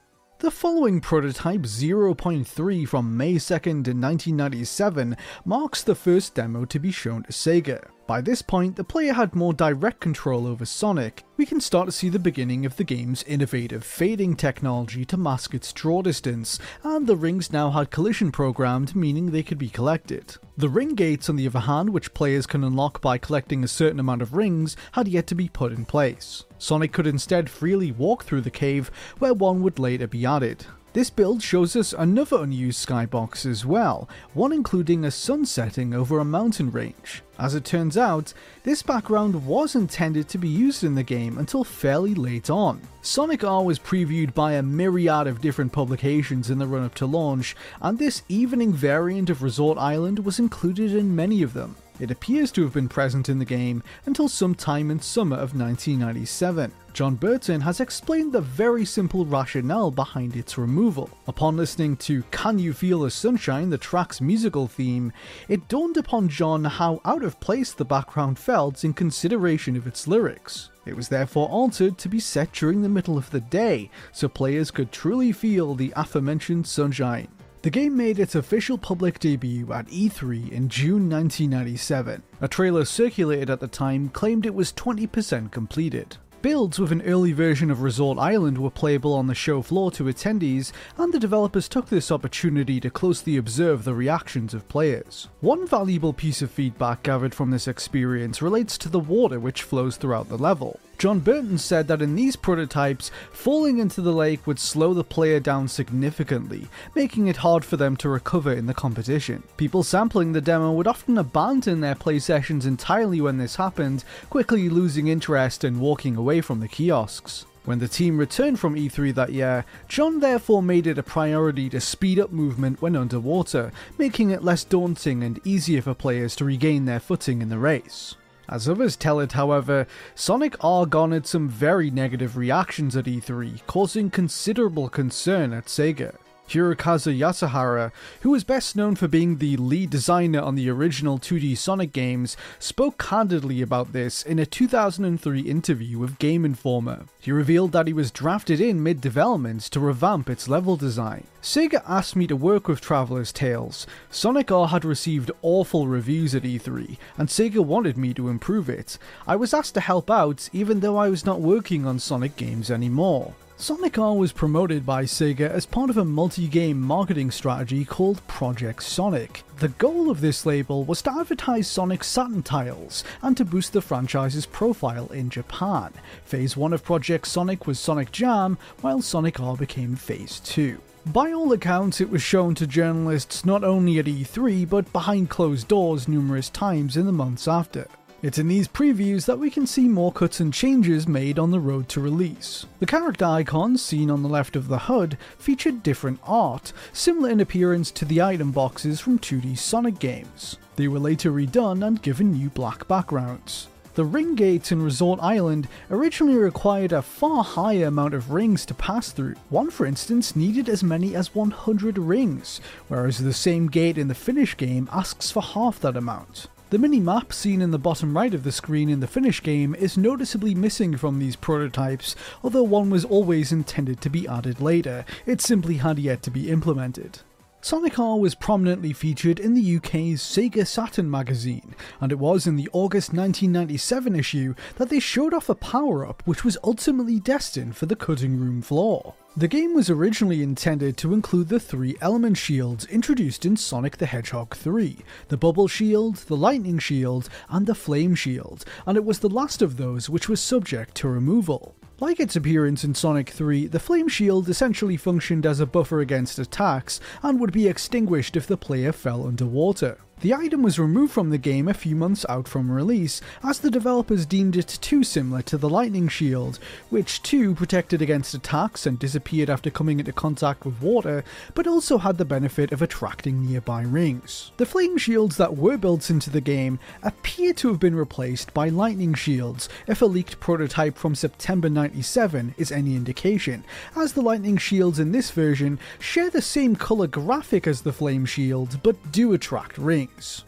The following prototype 0.3 from May 2nd, 1997 marks the first demo to be shown to Sega. By this point, the player had more direct control over Sonic. We can start to see the beginning of the game's innovative fading technology to mask its draw distance, and the rings now had collision programmed, meaning they could be collected. The ring gates, on the other hand, which players can unlock by collecting a certain amount of rings, had yet to be put in place. Sonic could instead freely walk through the cave, where one would later be added. This build shows us another unused skybox as well, one including a sun setting over a mountain range. As it turns out, this background was intended to be used in the game until fairly late on. Sonic R was previewed by a myriad of different publications in the run up to launch, and this evening variant of Resort Island was included in many of them. It appears to have been present in the game until sometime in summer of 1997. John Burton has explained the very simple rationale behind its removal. Upon listening to Can You Feel the Sunshine, the track's musical theme, it dawned upon John how out of place the background felt in consideration of its lyrics. It was therefore altered to be set during the middle of the day, so players could truly feel the aforementioned sunshine. The game made its official public debut at E3 in June 1997. A trailer circulated at the time claimed it was 20% completed. Builds with an early version of Resort Island were playable on the show floor to attendees, and the developers took this opportunity to closely observe the reactions of players. One valuable piece of feedback gathered from this experience relates to the water which flows throughout the level. John Burton said that in these prototypes, falling into the lake would slow the player down significantly, making it hard for them to recover in the competition. People sampling the demo would often abandon their play sessions entirely when this happened, quickly losing interest and walking away from the kiosks. When the team returned from E3 that year, John therefore made it a priority to speed up movement when underwater, making it less daunting and easier for players to regain their footing in the race. As others tell it, however, Sonic R garnered some very negative reactions at E3, causing considerable concern at Sega. Hirokazu Yasuhara, who was best known for being the lead designer on the original 2D Sonic games, spoke candidly about this in a 2003 interview with Game Informer. He revealed that he was drafted in mid development to revamp its level design. Sega asked me to work with Traveller's Tales. Sonic R had received awful reviews at E3, and Sega wanted me to improve it. I was asked to help out, even though I was not working on Sonic games anymore. Sonic R was promoted by Sega as part of a multi game marketing strategy called Project Sonic. The goal of this label was to advertise Sonic Saturn titles and to boost the franchise's profile in Japan. Phase 1 of Project Sonic was Sonic Jam, while Sonic R became Phase 2. By all accounts, it was shown to journalists not only at E3 but behind closed doors numerous times in the months after. It's in these previews that we can see more cuts and changes made on the road to release. The character icons seen on the left of the HUD featured different art, similar in appearance to the item boxes from 2D Sonic games. They were later redone and given new black backgrounds. The ring gates in Resort Island originally required a far higher amount of rings to pass through. One, for instance, needed as many as 100 rings, whereas the same gate in the finish game asks for half that amount. The mini-map seen in the bottom right of the screen in the finish game is noticeably missing from these prototypes, although one was always intended to be added later, it simply had yet to be implemented. Sonic R was prominently featured in the UK's Sega Saturn magazine, and it was in the August 1997 issue that they showed off a power up which was ultimately destined for the cutting room floor. The game was originally intended to include the three element shields introduced in Sonic the Hedgehog 3 the Bubble Shield, the Lightning Shield, and the Flame Shield, and it was the last of those which was subject to removal. Like its appearance in Sonic 3, the Flame Shield essentially functioned as a buffer against attacks and would be extinguished if the player fell underwater. The item was removed from the game a few months out from release, as the developers deemed it too similar to the Lightning Shield, which too protected against attacks and disappeared after coming into contact with water, but also had the benefit of attracting nearby rings. The Flame Shields that were built into the game appear to have been replaced by Lightning Shields, if a leaked prototype from September 97 is any indication, as the Lightning Shields in this version share the same colour graphic as the Flame Shield, but do attract rings.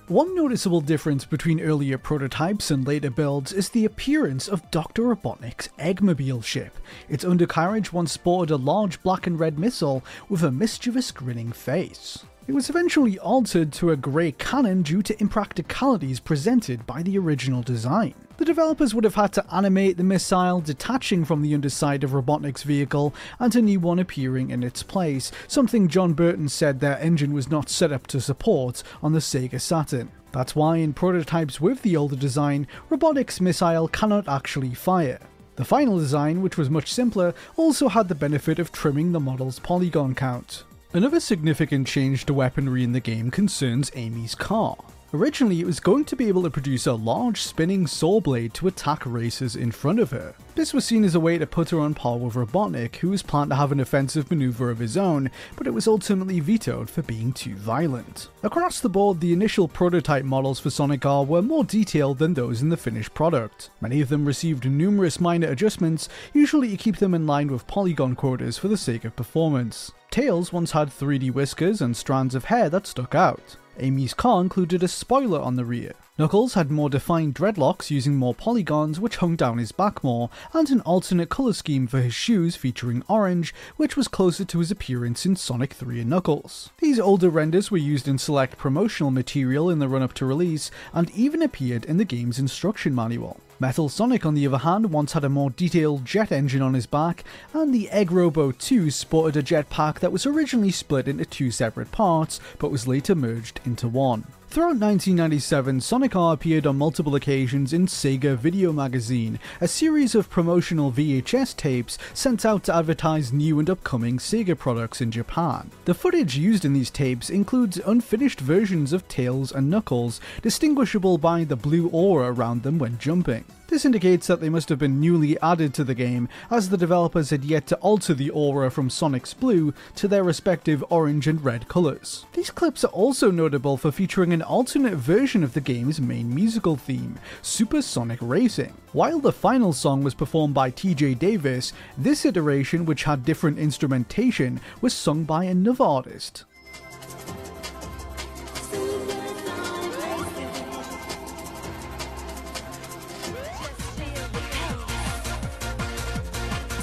One noticeable difference between earlier prototypes and later builds is the appearance of Dr. Robotnik's Eggmobile ship. Its undercarriage once sported a large black and red missile with a mischievous grinning face. It was eventually altered to a grey cannon due to impracticalities presented by the original design. The developers would have had to animate the missile detaching from the underside of Robotnik's vehicle and a new one appearing in its place, something John Burton said their engine was not set up to support on the Sega Saturn. That's why in prototypes with the older design, Robotnik's missile cannot actually fire. The final design, which was much simpler, also had the benefit of trimming the model's polygon count. Another significant change to weaponry in the game concerns Amy's car. Originally, it was going to be able to produce a large spinning saw blade to attack racers in front of her. This was seen as a way to put her on par with Robotnik, who was planned to have an offensive maneuver of his own, but it was ultimately vetoed for being too violent. Across the board, the initial prototype models for Sonic R were more detailed than those in the finished product. Many of them received numerous minor adjustments, usually to keep them in line with polygon quotas for the sake of performance. Tails once had 3D whiskers and strands of hair that stuck out. Amy's car included a spoiler on the rear. Knuckles had more defined dreadlocks using more polygons which hung down his back more, and an alternate colour scheme for his shoes featuring orange, which was closer to his appearance in Sonic 3 and Knuckles. These older renders were used in select promotional material in the run up to release, and even appeared in the game's instruction manual. Metal Sonic, on the other hand, once had a more detailed jet engine on his back, and the Egg Robo 2 sported a jetpack that was originally split into two separate parts, but was later merged into one. Throughout 1997, Sonic R appeared on multiple occasions in Sega Video Magazine, a series of promotional VHS tapes sent out to advertise new and upcoming Sega products in Japan. The footage used in these tapes includes unfinished versions of Tails and Knuckles, distinguishable by the blue aura around them when jumping. This indicates that they must have been newly added to the game, as the developers had yet to alter the aura from Sonic's blue to their respective orange and red colours. These clips are also notable for featuring an alternate version of the game's main musical theme, Super Sonic Racing. While the final song was performed by TJ Davis, this iteration, which had different instrumentation, was sung by another artist.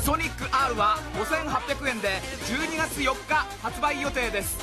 ソニック R は5800円で12月4日発売予定です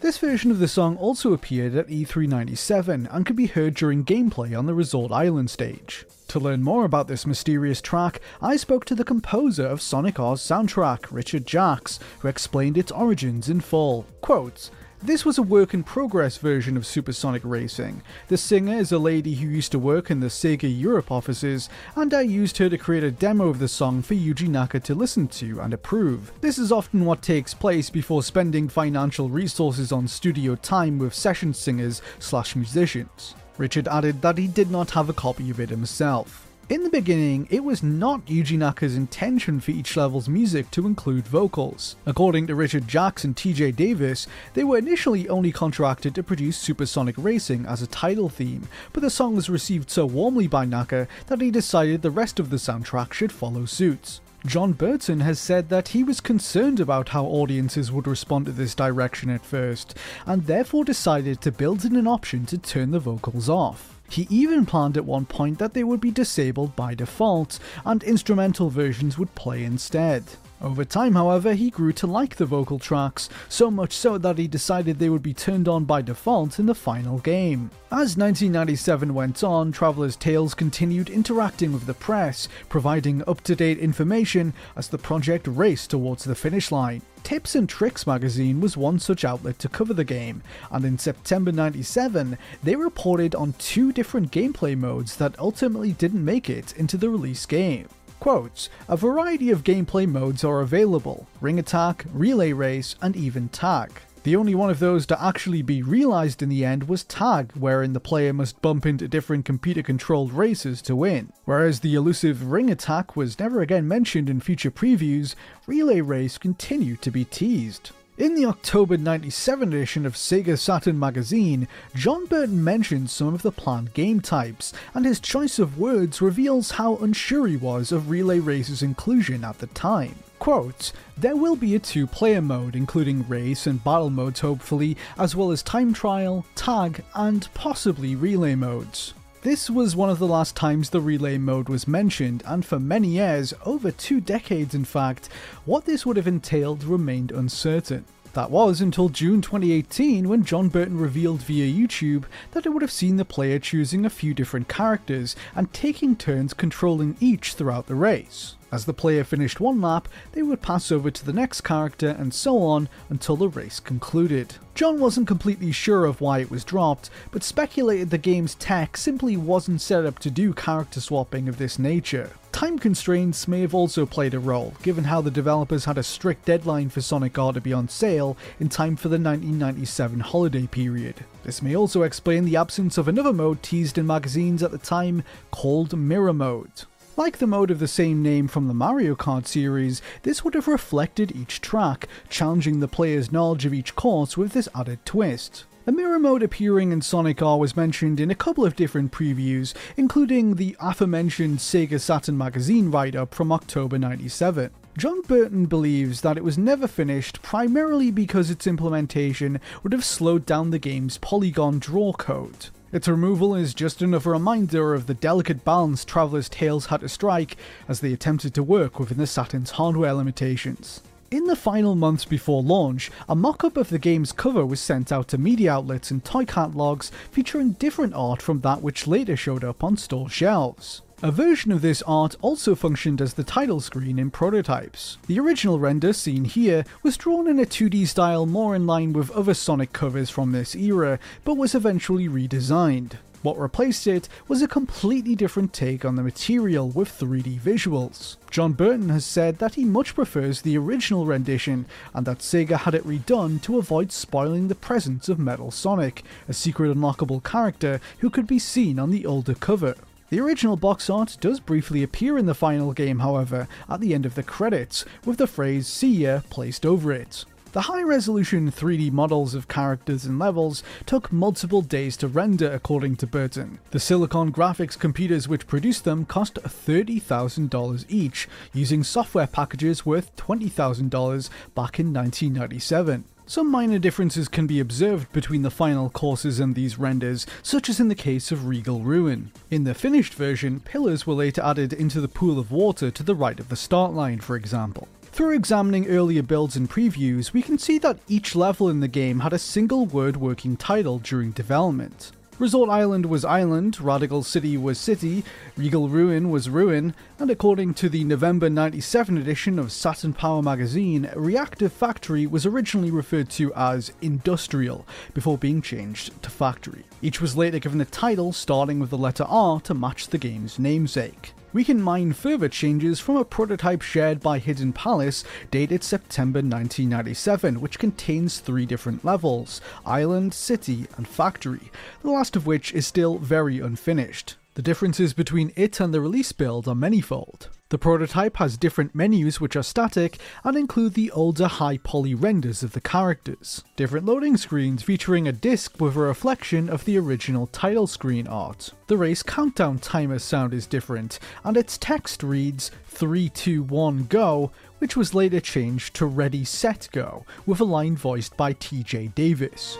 This version of the song also appeared at E3 97 and could be heard during gameplay on the Resort Island stage. To learn more about this mysterious track, I spoke to the composer of Sonic R's soundtrack, Richard Jacques, who explained its origins in full. Quotes this was a work in progress version of Supersonic Racing. The singer is a lady who used to work in the Sega Europe offices, and I used her to create a demo of the song for Yuji Naka to listen to and approve. This is often what takes place before spending financial resources on studio time with session singers slash musicians. Richard added that he did not have a copy of it himself. In the beginning, it was not Yuji Naka's intention for each level's music to include vocals. According to Richard Jacques and TJ Davis, they were initially only contracted to produce Supersonic Racing as a title theme, but the song was received so warmly by Naka that he decided the rest of the soundtrack should follow suit. John Burton has said that he was concerned about how audiences would respond to this direction at first, and therefore decided to build in an option to turn the vocals off. He even planned at one point that they would be disabled by default, and instrumental versions would play instead. Over time, however, he grew to like the vocal tracks, so much so that he decided they would be turned on by default in the final game. As 1997 went on, Traveller's Tales continued interacting with the press, providing up to date information as the project raced towards the finish line. Tips and Tricks magazine was one such outlet to cover the game, and in September 97, they reported on two different gameplay modes that ultimately didn't make it into the release game. Quotes, a variety of gameplay modes are available ring attack, relay race, and even tag. The only one of those to actually be realised in the end was Tag, wherein the player must bump into different computer controlled races to win. Whereas the elusive Ring Attack was never again mentioned in future previews, Relay Race continued to be teased. In the October 97 edition of Sega Saturn magazine, John Burton mentions some of the planned game types, and his choice of words reveals how unsure he was of Relay Race's inclusion at the time. Quote, there will be a two player mode, including race and battle modes, hopefully, as well as time trial, tag, and possibly relay modes. This was one of the last times the relay mode was mentioned, and for many years, over two decades in fact, what this would have entailed remained uncertain. That was until June 2018 when John Burton revealed via YouTube that it would have seen the player choosing a few different characters and taking turns controlling each throughout the race. As the player finished one lap, they would pass over to the next character and so on until the race concluded. John wasn't completely sure of why it was dropped, but speculated the game's tech simply wasn't set up to do character swapping of this nature. Time constraints may have also played a role, given how the developers had a strict deadline for Sonic R to be on sale in time for the 1997 holiday period. This may also explain the absence of another mode teased in magazines at the time called Mirror Mode. Like the mode of the same name from the Mario Kart series, this would have reflected each track, challenging the player's knowledge of each course with this added twist. A mirror mode appearing in Sonic R was mentioned in a couple of different previews, including the aforementioned Sega Saturn magazine write up from October 97. John Burton believes that it was never finished primarily because its implementation would have slowed down the game's polygon draw code. Its removal is just another reminder of the delicate balance Traveller's Tales had to strike as they attempted to work within the Saturn's hardware limitations. In the final months before launch, a mock up of the game's cover was sent out to media outlets and toy catalogs featuring different art from that which later showed up on store shelves. A version of this art also functioned as the title screen in prototypes. The original render seen here was drawn in a 2D style more in line with other Sonic covers from this era, but was eventually redesigned. What replaced it was a completely different take on the material with 3D visuals. John Burton has said that he much prefers the original rendition and that Sega had it redone to avoid spoiling the presence of Metal Sonic, a secret unlockable character who could be seen on the older cover. The original box art does briefly appear in the final game, however, at the end of the credits, with the phrase See ya placed over it. The high resolution 3D models of characters and levels took multiple days to render, according to Burton. The Silicon graphics computers which produced them cost $30,000 each, using software packages worth $20,000 back in 1997. Some minor differences can be observed between the final courses and these renders, such as in the case of Regal Ruin. In the finished version, pillars were later added into the pool of water to the right of the start line, for example. Through examining earlier builds and previews, we can see that each level in the game had a single word working title during development. Resort Island was Island, Radical City was City, Regal Ruin was Ruin, and according to the November 97 edition of Saturn Power magazine, Reactive Factory was originally referred to as Industrial before being changed to Factory. Each was later given a title starting with the letter R to match the game's namesake. We can mine further changes from a prototype shared by Hidden Palace dated September 1997, which contains three different levels Island, City, and Factory, the last of which is still very unfinished. The differences between it and the release build are manifold. The prototype has different menus which are static and include the older high poly renders of the characters. Different loading screens featuring a disc with a reflection of the original title screen art. The race countdown timer sound is different, and its text reads 3, 2, 1, go, which was later changed to Ready, Set, Go, with a line voiced by TJ Davis.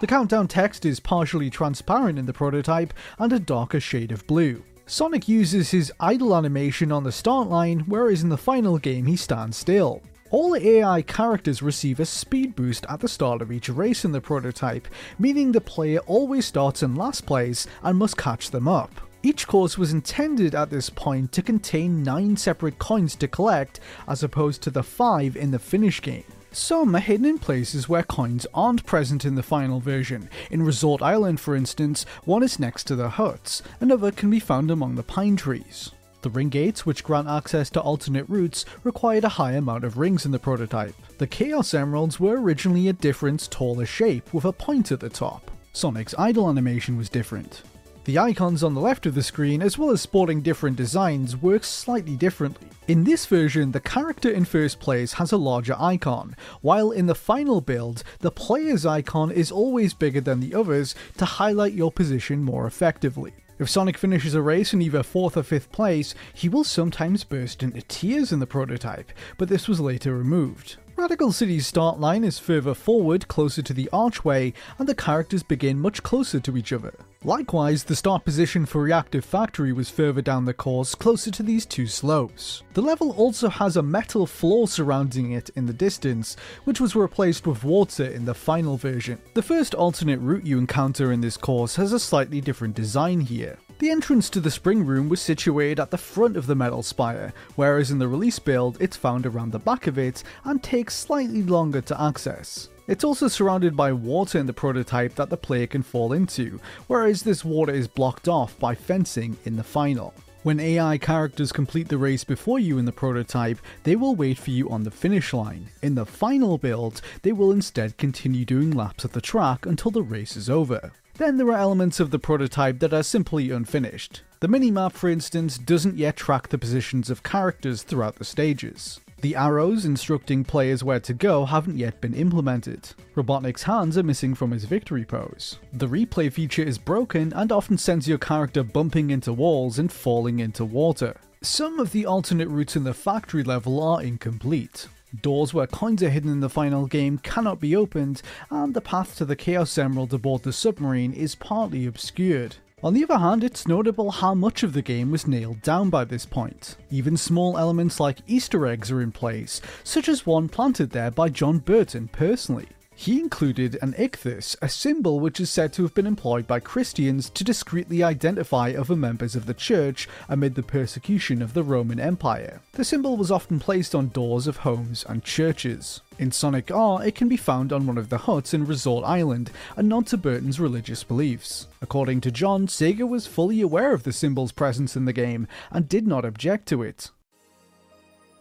The countdown text is partially transparent in the prototype and a darker shade of blue. Sonic uses his idle animation on the start line, whereas in the final game he stands still. All AI characters receive a speed boost at the start of each race in the prototype, meaning the player always starts in last place and must catch them up. Each course was intended at this point to contain 9 separate coins to collect, as opposed to the 5 in the finish game. Some are hidden in places where coins aren't present in the final version. In Resort Island, for instance, one is next to the huts, another can be found among the pine trees. The ring gates, which grant access to alternate routes, required a high amount of rings in the prototype. The Chaos Emeralds were originally a different, taller shape with a point at the top. Sonic's idle animation was different. The icons on the left of the screen, as well as sporting different designs, work slightly differently. In this version, the character in first place has a larger icon, while in the final build, the player's icon is always bigger than the others to highlight your position more effectively. If Sonic finishes a race in either 4th or 5th place, he will sometimes burst into tears in the prototype, but this was later removed. Radical City's start line is further forward, closer to the archway, and the characters begin much closer to each other. Likewise, the start position for Reactive Factory was further down the course, closer to these two slopes. The level also has a metal floor surrounding it in the distance, which was replaced with water in the final version. The first alternate route you encounter in this course has a slightly different design here. The entrance to the spring room was situated at the front of the metal spire, whereas in the release build it's found around the back of it and takes slightly longer to access. It's also surrounded by water in the prototype that the player can fall into, whereas this water is blocked off by fencing in the final. When AI characters complete the race before you in the prototype, they will wait for you on the finish line. In the final build, they will instead continue doing laps of the track until the race is over. Then there are elements of the prototype that are simply unfinished. The minimap, for instance, doesn't yet track the positions of characters throughout the stages. The arrows instructing players where to go haven't yet been implemented. Robotnik's hands are missing from his victory pose. The replay feature is broken and often sends your character bumping into walls and falling into water. Some of the alternate routes in the factory level are incomplete. Doors where coins are hidden in the final game cannot be opened, and the path to the Chaos Emerald aboard the submarine is partly obscured. On the other hand, it's notable how much of the game was nailed down by this point. Even small elements like Easter eggs are in place, such as one planted there by John Burton personally. He included an ichthys, a symbol which is said to have been employed by Christians to discreetly identify other members of the church amid the persecution of the Roman Empire. The symbol was often placed on doors of homes and churches. In Sonic R, it can be found on one of the huts in Resort Island, a nod to Burton's religious beliefs. According to John, Sega was fully aware of the symbol's presence in the game and did not object to it.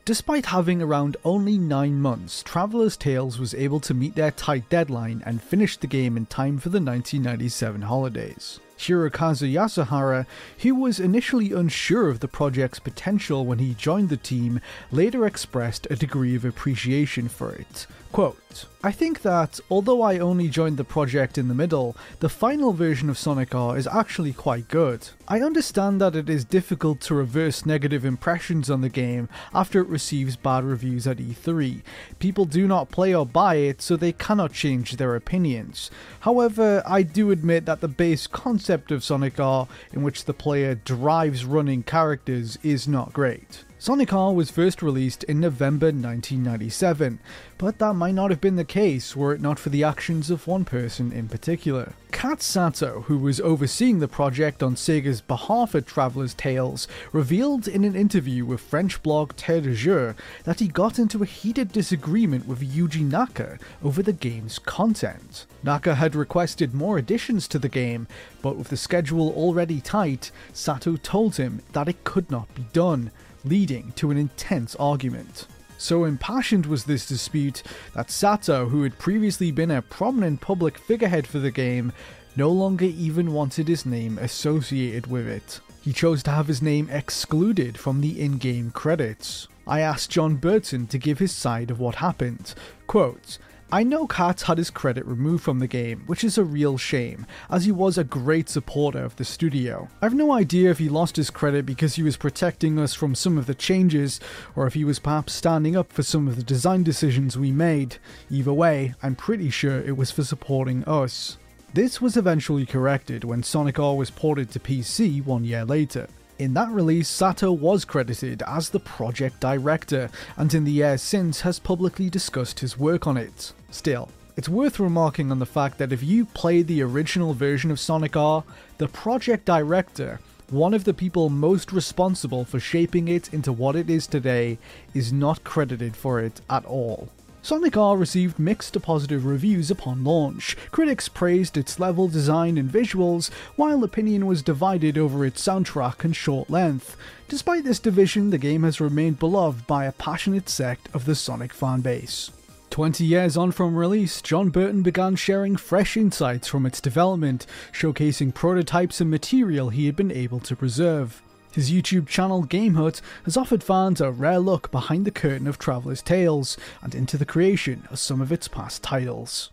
Despite having around only 9 months, Traveller's Tales was able to meet their tight deadline and finish the game in time for the 1997 holidays. Hirokazu Yasuhara, who was initially unsure of the project's potential when he joined the team, later expressed a degree of appreciation for it. Quote, I think that, although I only joined the project in the middle, the final version of Sonic R is actually quite good. I understand that it is difficult to reverse negative impressions on the game after it receives bad reviews at E3. People do not play or buy it, so they cannot change their opinions. However, I do admit that the base concept of Sonic R, in which the player drives running characters, is not great. Sonic R was first released in November 1997, but that might not have been the case were it not for the actions of one person in particular. Kat Sato, who was overseeing the project on Sega's behalf at Traveller's Tales, revealed in an interview with French blog Terre de Jeu that he got into a heated disagreement with Yuji Naka over the game's content. Naka had requested more additions to the game, but with the schedule already tight, Sato told him that it could not be done leading to an intense argument. So impassioned was this dispute that Sato, who had previously been a prominent public figurehead for the game, no longer even wanted his name associated with it. He chose to have his name excluded from the in game credits. I asked John Burton to give his side of what happened. Quote, I know Kats had his credit removed from the game, which is a real shame, as he was a great supporter of the studio. I've no idea if he lost his credit because he was protecting us from some of the changes, or if he was perhaps standing up for some of the design decisions we made. Either way, I'm pretty sure it was for supporting us. This was eventually corrected when Sonic R was ported to PC one year later. In that release, Sato was credited as the project director, and in the years since has publicly discussed his work on it. Still, it's worth remarking on the fact that if you play the original version of Sonic R, the project director, one of the people most responsible for shaping it into what it is today, is not credited for it at all. Sonic R received mixed to positive reviews upon launch. Critics praised its level design and visuals, while opinion was divided over its soundtrack and short length. Despite this division, the game has remained beloved by a passionate sect of the Sonic fanbase. 20 years on from release, John Burton began sharing fresh insights from its development, showcasing prototypes and material he had been able to preserve. His YouTube channel Game Hut has offered fans a rare look behind the curtain of Traveller's Tales and into the creation of some of its past titles.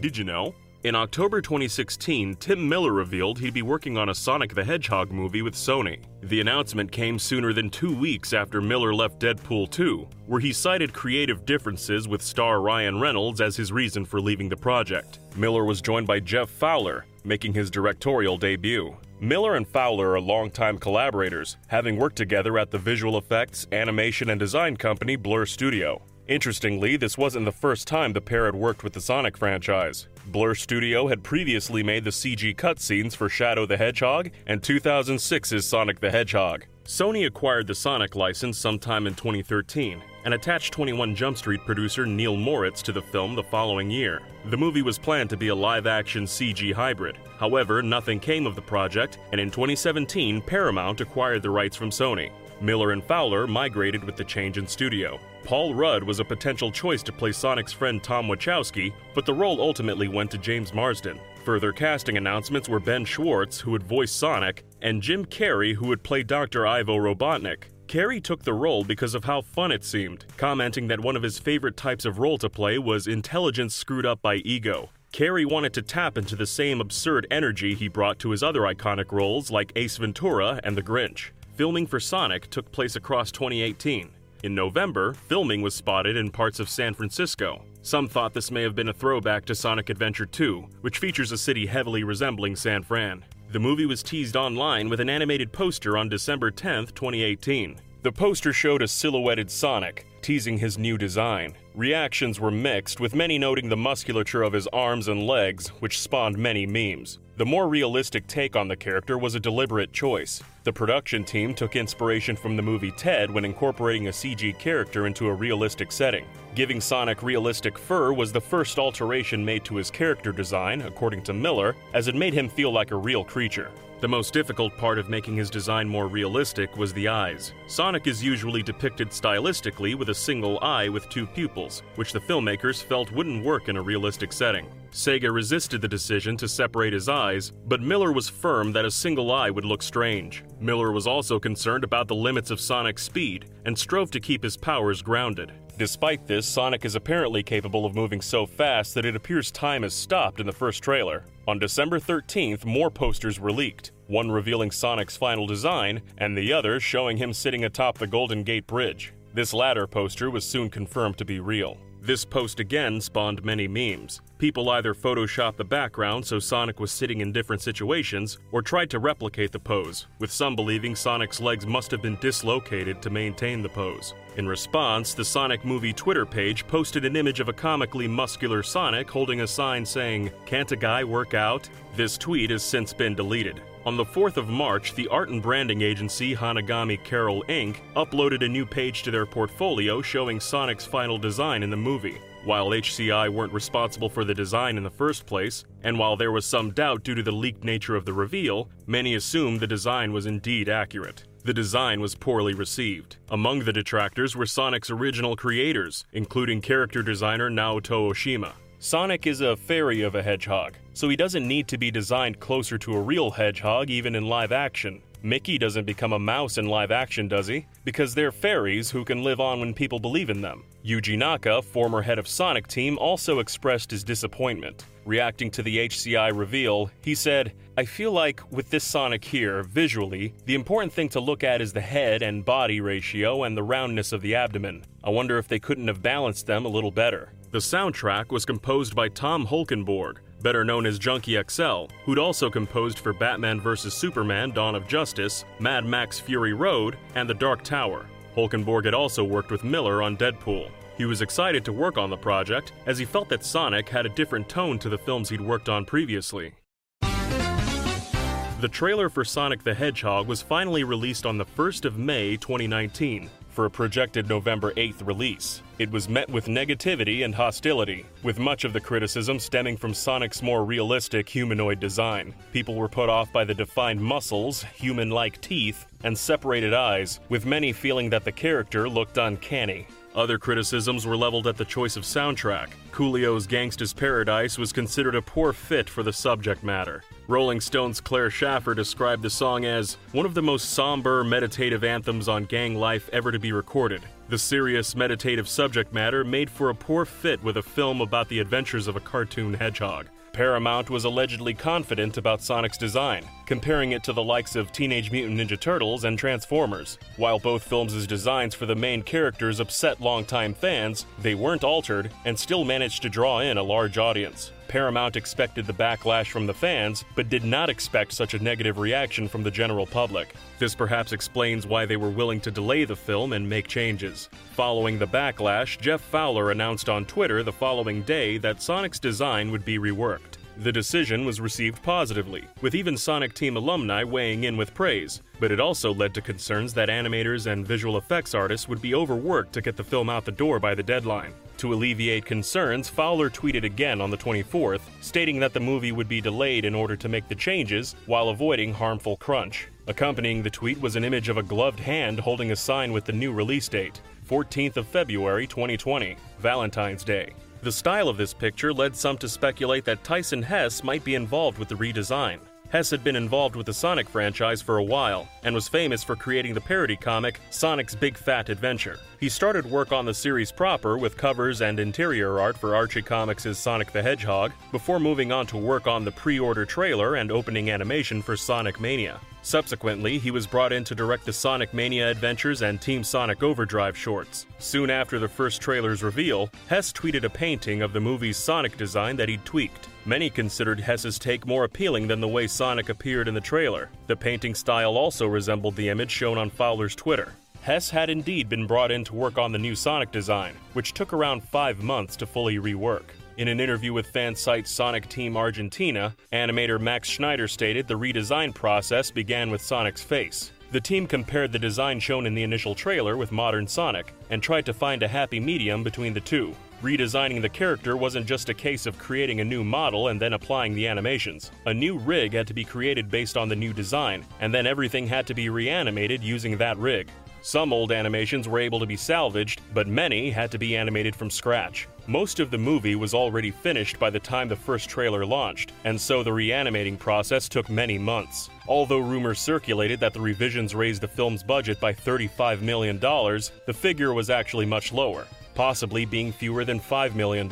Did you know? In October 2016, Tim Miller revealed he'd be working on a Sonic the Hedgehog movie with Sony. The announcement came sooner than two weeks after Miller left Deadpool 2, where he cited creative differences with star Ryan Reynolds as his reason for leaving the project. Miller was joined by Jeff Fowler, making his directorial debut. Miller and Fowler are longtime collaborators, having worked together at the visual effects, animation, and design company Blur Studio. Interestingly, this wasn't the first time the pair had worked with the Sonic franchise. Blur Studio had previously made the CG cutscenes for Shadow the Hedgehog and 2006's Sonic the Hedgehog. Sony acquired the Sonic license sometime in 2013 and attached 21 Jump Street producer Neil Moritz to the film the following year. The movie was planned to be a live action CG hybrid. However, nothing came of the project, and in 2017, Paramount acquired the rights from Sony. Miller and Fowler migrated with the change in studio. Paul Rudd was a potential choice to play Sonic's friend Tom Wachowski, but the role ultimately went to James Marsden. Further casting announcements were Ben Schwartz, who would voice Sonic, and Jim Carrey, who would play Dr. Ivo Robotnik. Carrey took the role because of how fun it seemed, commenting that one of his favorite types of role to play was intelligence screwed up by ego. Carrey wanted to tap into the same absurd energy he brought to his other iconic roles like Ace Ventura and The Grinch. Filming for Sonic took place across 2018. In November, filming was spotted in parts of San Francisco. Some thought this may have been a throwback to Sonic Adventure 2, which features a city heavily resembling San Fran. The movie was teased online with an animated poster on December 10, 2018. The poster showed a silhouetted Sonic, teasing his new design. Reactions were mixed, with many noting the musculature of his arms and legs, which spawned many memes. The more realistic take on the character was a deliberate choice. The production team took inspiration from the movie Ted when incorporating a CG character into a realistic setting. Giving Sonic realistic fur was the first alteration made to his character design, according to Miller, as it made him feel like a real creature. The most difficult part of making his design more realistic was the eyes. Sonic is usually depicted stylistically with a single eye with two pupils, which the filmmakers felt wouldn't work in a realistic setting. Sega resisted the decision to separate his eyes, but Miller was firm that a single eye would look strange. Miller was also concerned about the limits of Sonic's speed and strove to keep his powers grounded. Despite this, Sonic is apparently capable of moving so fast that it appears time has stopped in the first trailer. On December 13th, more posters were leaked, one revealing Sonic's final design, and the other showing him sitting atop the Golden Gate Bridge. This latter poster was soon confirmed to be real. This post again spawned many memes. People either photoshopped the background so Sonic was sitting in different situations, or tried to replicate the pose, with some believing Sonic's legs must have been dislocated to maintain the pose. In response, the Sonic Movie Twitter page posted an image of a comically muscular Sonic holding a sign saying, Can't a guy work out? This tweet has since been deleted. On the 4th of March, the art and branding agency Hanagami Carol Inc. uploaded a new page to their portfolio showing Sonic's final design in the movie. While HCI weren't responsible for the design in the first place, and while there was some doubt due to the leaked nature of the reveal, many assumed the design was indeed accurate. The design was poorly received. Among the detractors were Sonic's original creators, including character designer Naoto Oshima. Sonic is a fairy of a hedgehog, so he doesn't need to be designed closer to a real hedgehog even in live action. Mickey doesn't become a mouse in live action, does he? Because they're fairies who can live on when people believe in them. Yuji Naka, former head of Sonic Team, also expressed his disappointment. Reacting to the HCI reveal, he said, I feel like with this Sonic here, visually, the important thing to look at is the head and body ratio and the roundness of the abdomen. I wonder if they couldn't have balanced them a little better. The soundtrack was composed by Tom Holkenborg, better known as Junkie XL, who'd also composed for Batman vs. Superman Dawn of Justice, Mad Max Fury Road, and The Dark Tower. Holkenborg had also worked with Miller on Deadpool. He was excited to work on the project, as he felt that Sonic had a different tone to the films he'd worked on previously. The trailer for Sonic the Hedgehog was finally released on the 1st of May 2019 for a projected November 8th release. It was met with negativity and hostility, with much of the criticism stemming from Sonic's more realistic humanoid design. People were put off by the defined muscles, human like teeth, and separated eyes, with many feeling that the character looked uncanny. Other criticisms were leveled at the choice of soundtrack. Coolio's Gangsta's Paradise was considered a poor fit for the subject matter. Rolling Stone's Claire Shaffer described the song as one of the most somber, meditative anthems on gang life ever to be recorded. The serious, meditative subject matter made for a poor fit with a film about the adventures of a cartoon hedgehog. Paramount was allegedly confident about Sonic's design, comparing it to the likes of Teenage Mutant Ninja Turtles and Transformers. While both films' designs for the main characters upset longtime fans, they weren't altered and still managed to draw in a large audience. Paramount expected the backlash from the fans, but did not expect such a negative reaction from the general public. This perhaps explains why they were willing to delay the film and make changes. Following the backlash, Jeff Fowler announced on Twitter the following day that Sonic's design would be reworked. The decision was received positively, with even Sonic Team alumni weighing in with praise, but it also led to concerns that animators and visual effects artists would be overworked to get the film out the door by the deadline. To alleviate concerns, Fowler tweeted again on the 24th, stating that the movie would be delayed in order to make the changes while avoiding harmful crunch. Accompanying the tweet was an image of a gloved hand holding a sign with the new release date, 14th of February 2020, Valentine's Day. The style of this picture led some to speculate that Tyson Hesse might be involved with the redesign. Hesse had been involved with the Sonic franchise for a while and was famous for creating the parody comic Sonic's Big Fat Adventure. He started work on the series proper with covers and interior art for Archie Comics' Sonic the Hedgehog before moving on to work on the pre order trailer and opening animation for Sonic Mania. Subsequently, he was brought in to direct the Sonic Mania Adventures and Team Sonic Overdrive shorts. Soon after the first trailer's reveal, Hesse tweeted a painting of the movie's Sonic design that he'd tweaked. Many considered Hesse's take more appealing than the way Sonic appeared in the trailer. The painting style also resembled the image shown on Fowler's Twitter. Hesse had indeed been brought in to work on the new Sonic design, which took around five months to fully rework. In an interview with fan site Sonic Team Argentina, animator Max Schneider stated the redesign process began with Sonic's face. The team compared the design shown in the initial trailer with modern Sonic and tried to find a happy medium between the two. Redesigning the character wasn't just a case of creating a new model and then applying the animations. A new rig had to be created based on the new design, and then everything had to be reanimated using that rig. Some old animations were able to be salvaged, but many had to be animated from scratch. Most of the movie was already finished by the time the first trailer launched, and so the reanimating process took many months. Although rumors circulated that the revisions raised the film's budget by $35 million, the figure was actually much lower possibly being fewer than $5 million.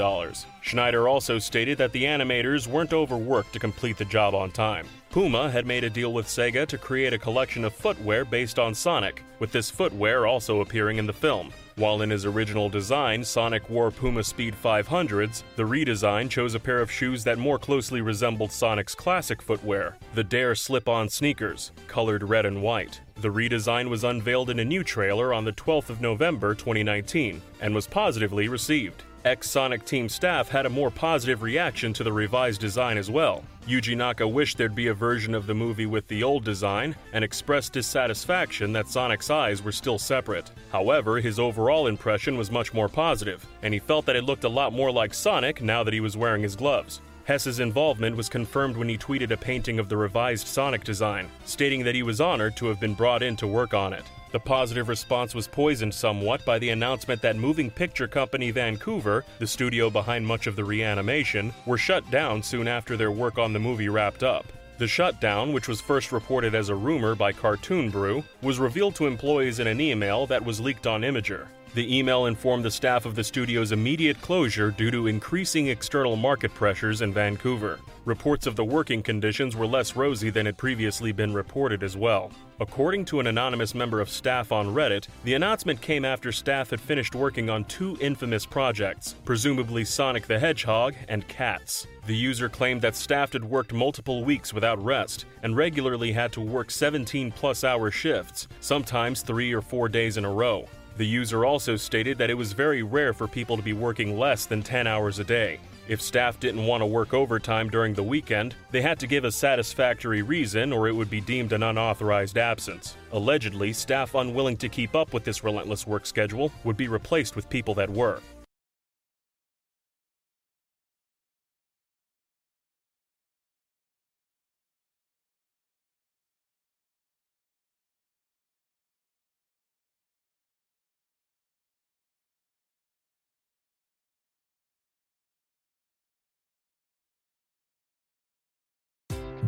Schneider also stated that the animators weren't overworked to complete the job on time. Puma had made a deal with Sega to create a collection of footwear based on Sonic, with this footwear also appearing in the film. While in his original design, Sonic wore Puma Speed 500s, the redesign chose a pair of shoes that more closely resembled Sonic's classic footwear, the Dare slip on sneakers, colored red and white. The redesign was unveiled in a new trailer on the 12th of November 2019 and was positively received. Ex Sonic team staff had a more positive reaction to the revised design as well. Yuji Naka wished there'd be a version of the movie with the old design and expressed dissatisfaction that Sonic's eyes were still separate. However, his overall impression was much more positive, and he felt that it looked a lot more like Sonic now that he was wearing his gloves. Hesse's involvement was confirmed when he tweeted a painting of the revised Sonic design, stating that he was honored to have been brought in to work on it. The positive response was poisoned somewhat by the announcement that moving picture company Vancouver, the studio behind much of the reanimation, were shut down soon after their work on the movie wrapped up. The shutdown, which was first reported as a rumor by Cartoon Brew, was revealed to employees in an email that was leaked on Imgur. The email informed the staff of the studio's immediate closure due to increasing external market pressures in Vancouver. Reports of the working conditions were less rosy than had previously been reported as well. According to an anonymous member of staff on Reddit, the announcement came after staff had finished working on two infamous projects, presumably Sonic the Hedgehog and Cats. The user claimed that staff had worked multiple weeks without rest and regularly had to work 17 plus hour shifts, sometimes three or four days in a row. The user also stated that it was very rare for people to be working less than 10 hours a day. If staff didn't want to work overtime during the weekend, they had to give a satisfactory reason or it would be deemed an unauthorized absence. Allegedly, staff unwilling to keep up with this relentless work schedule would be replaced with people that were.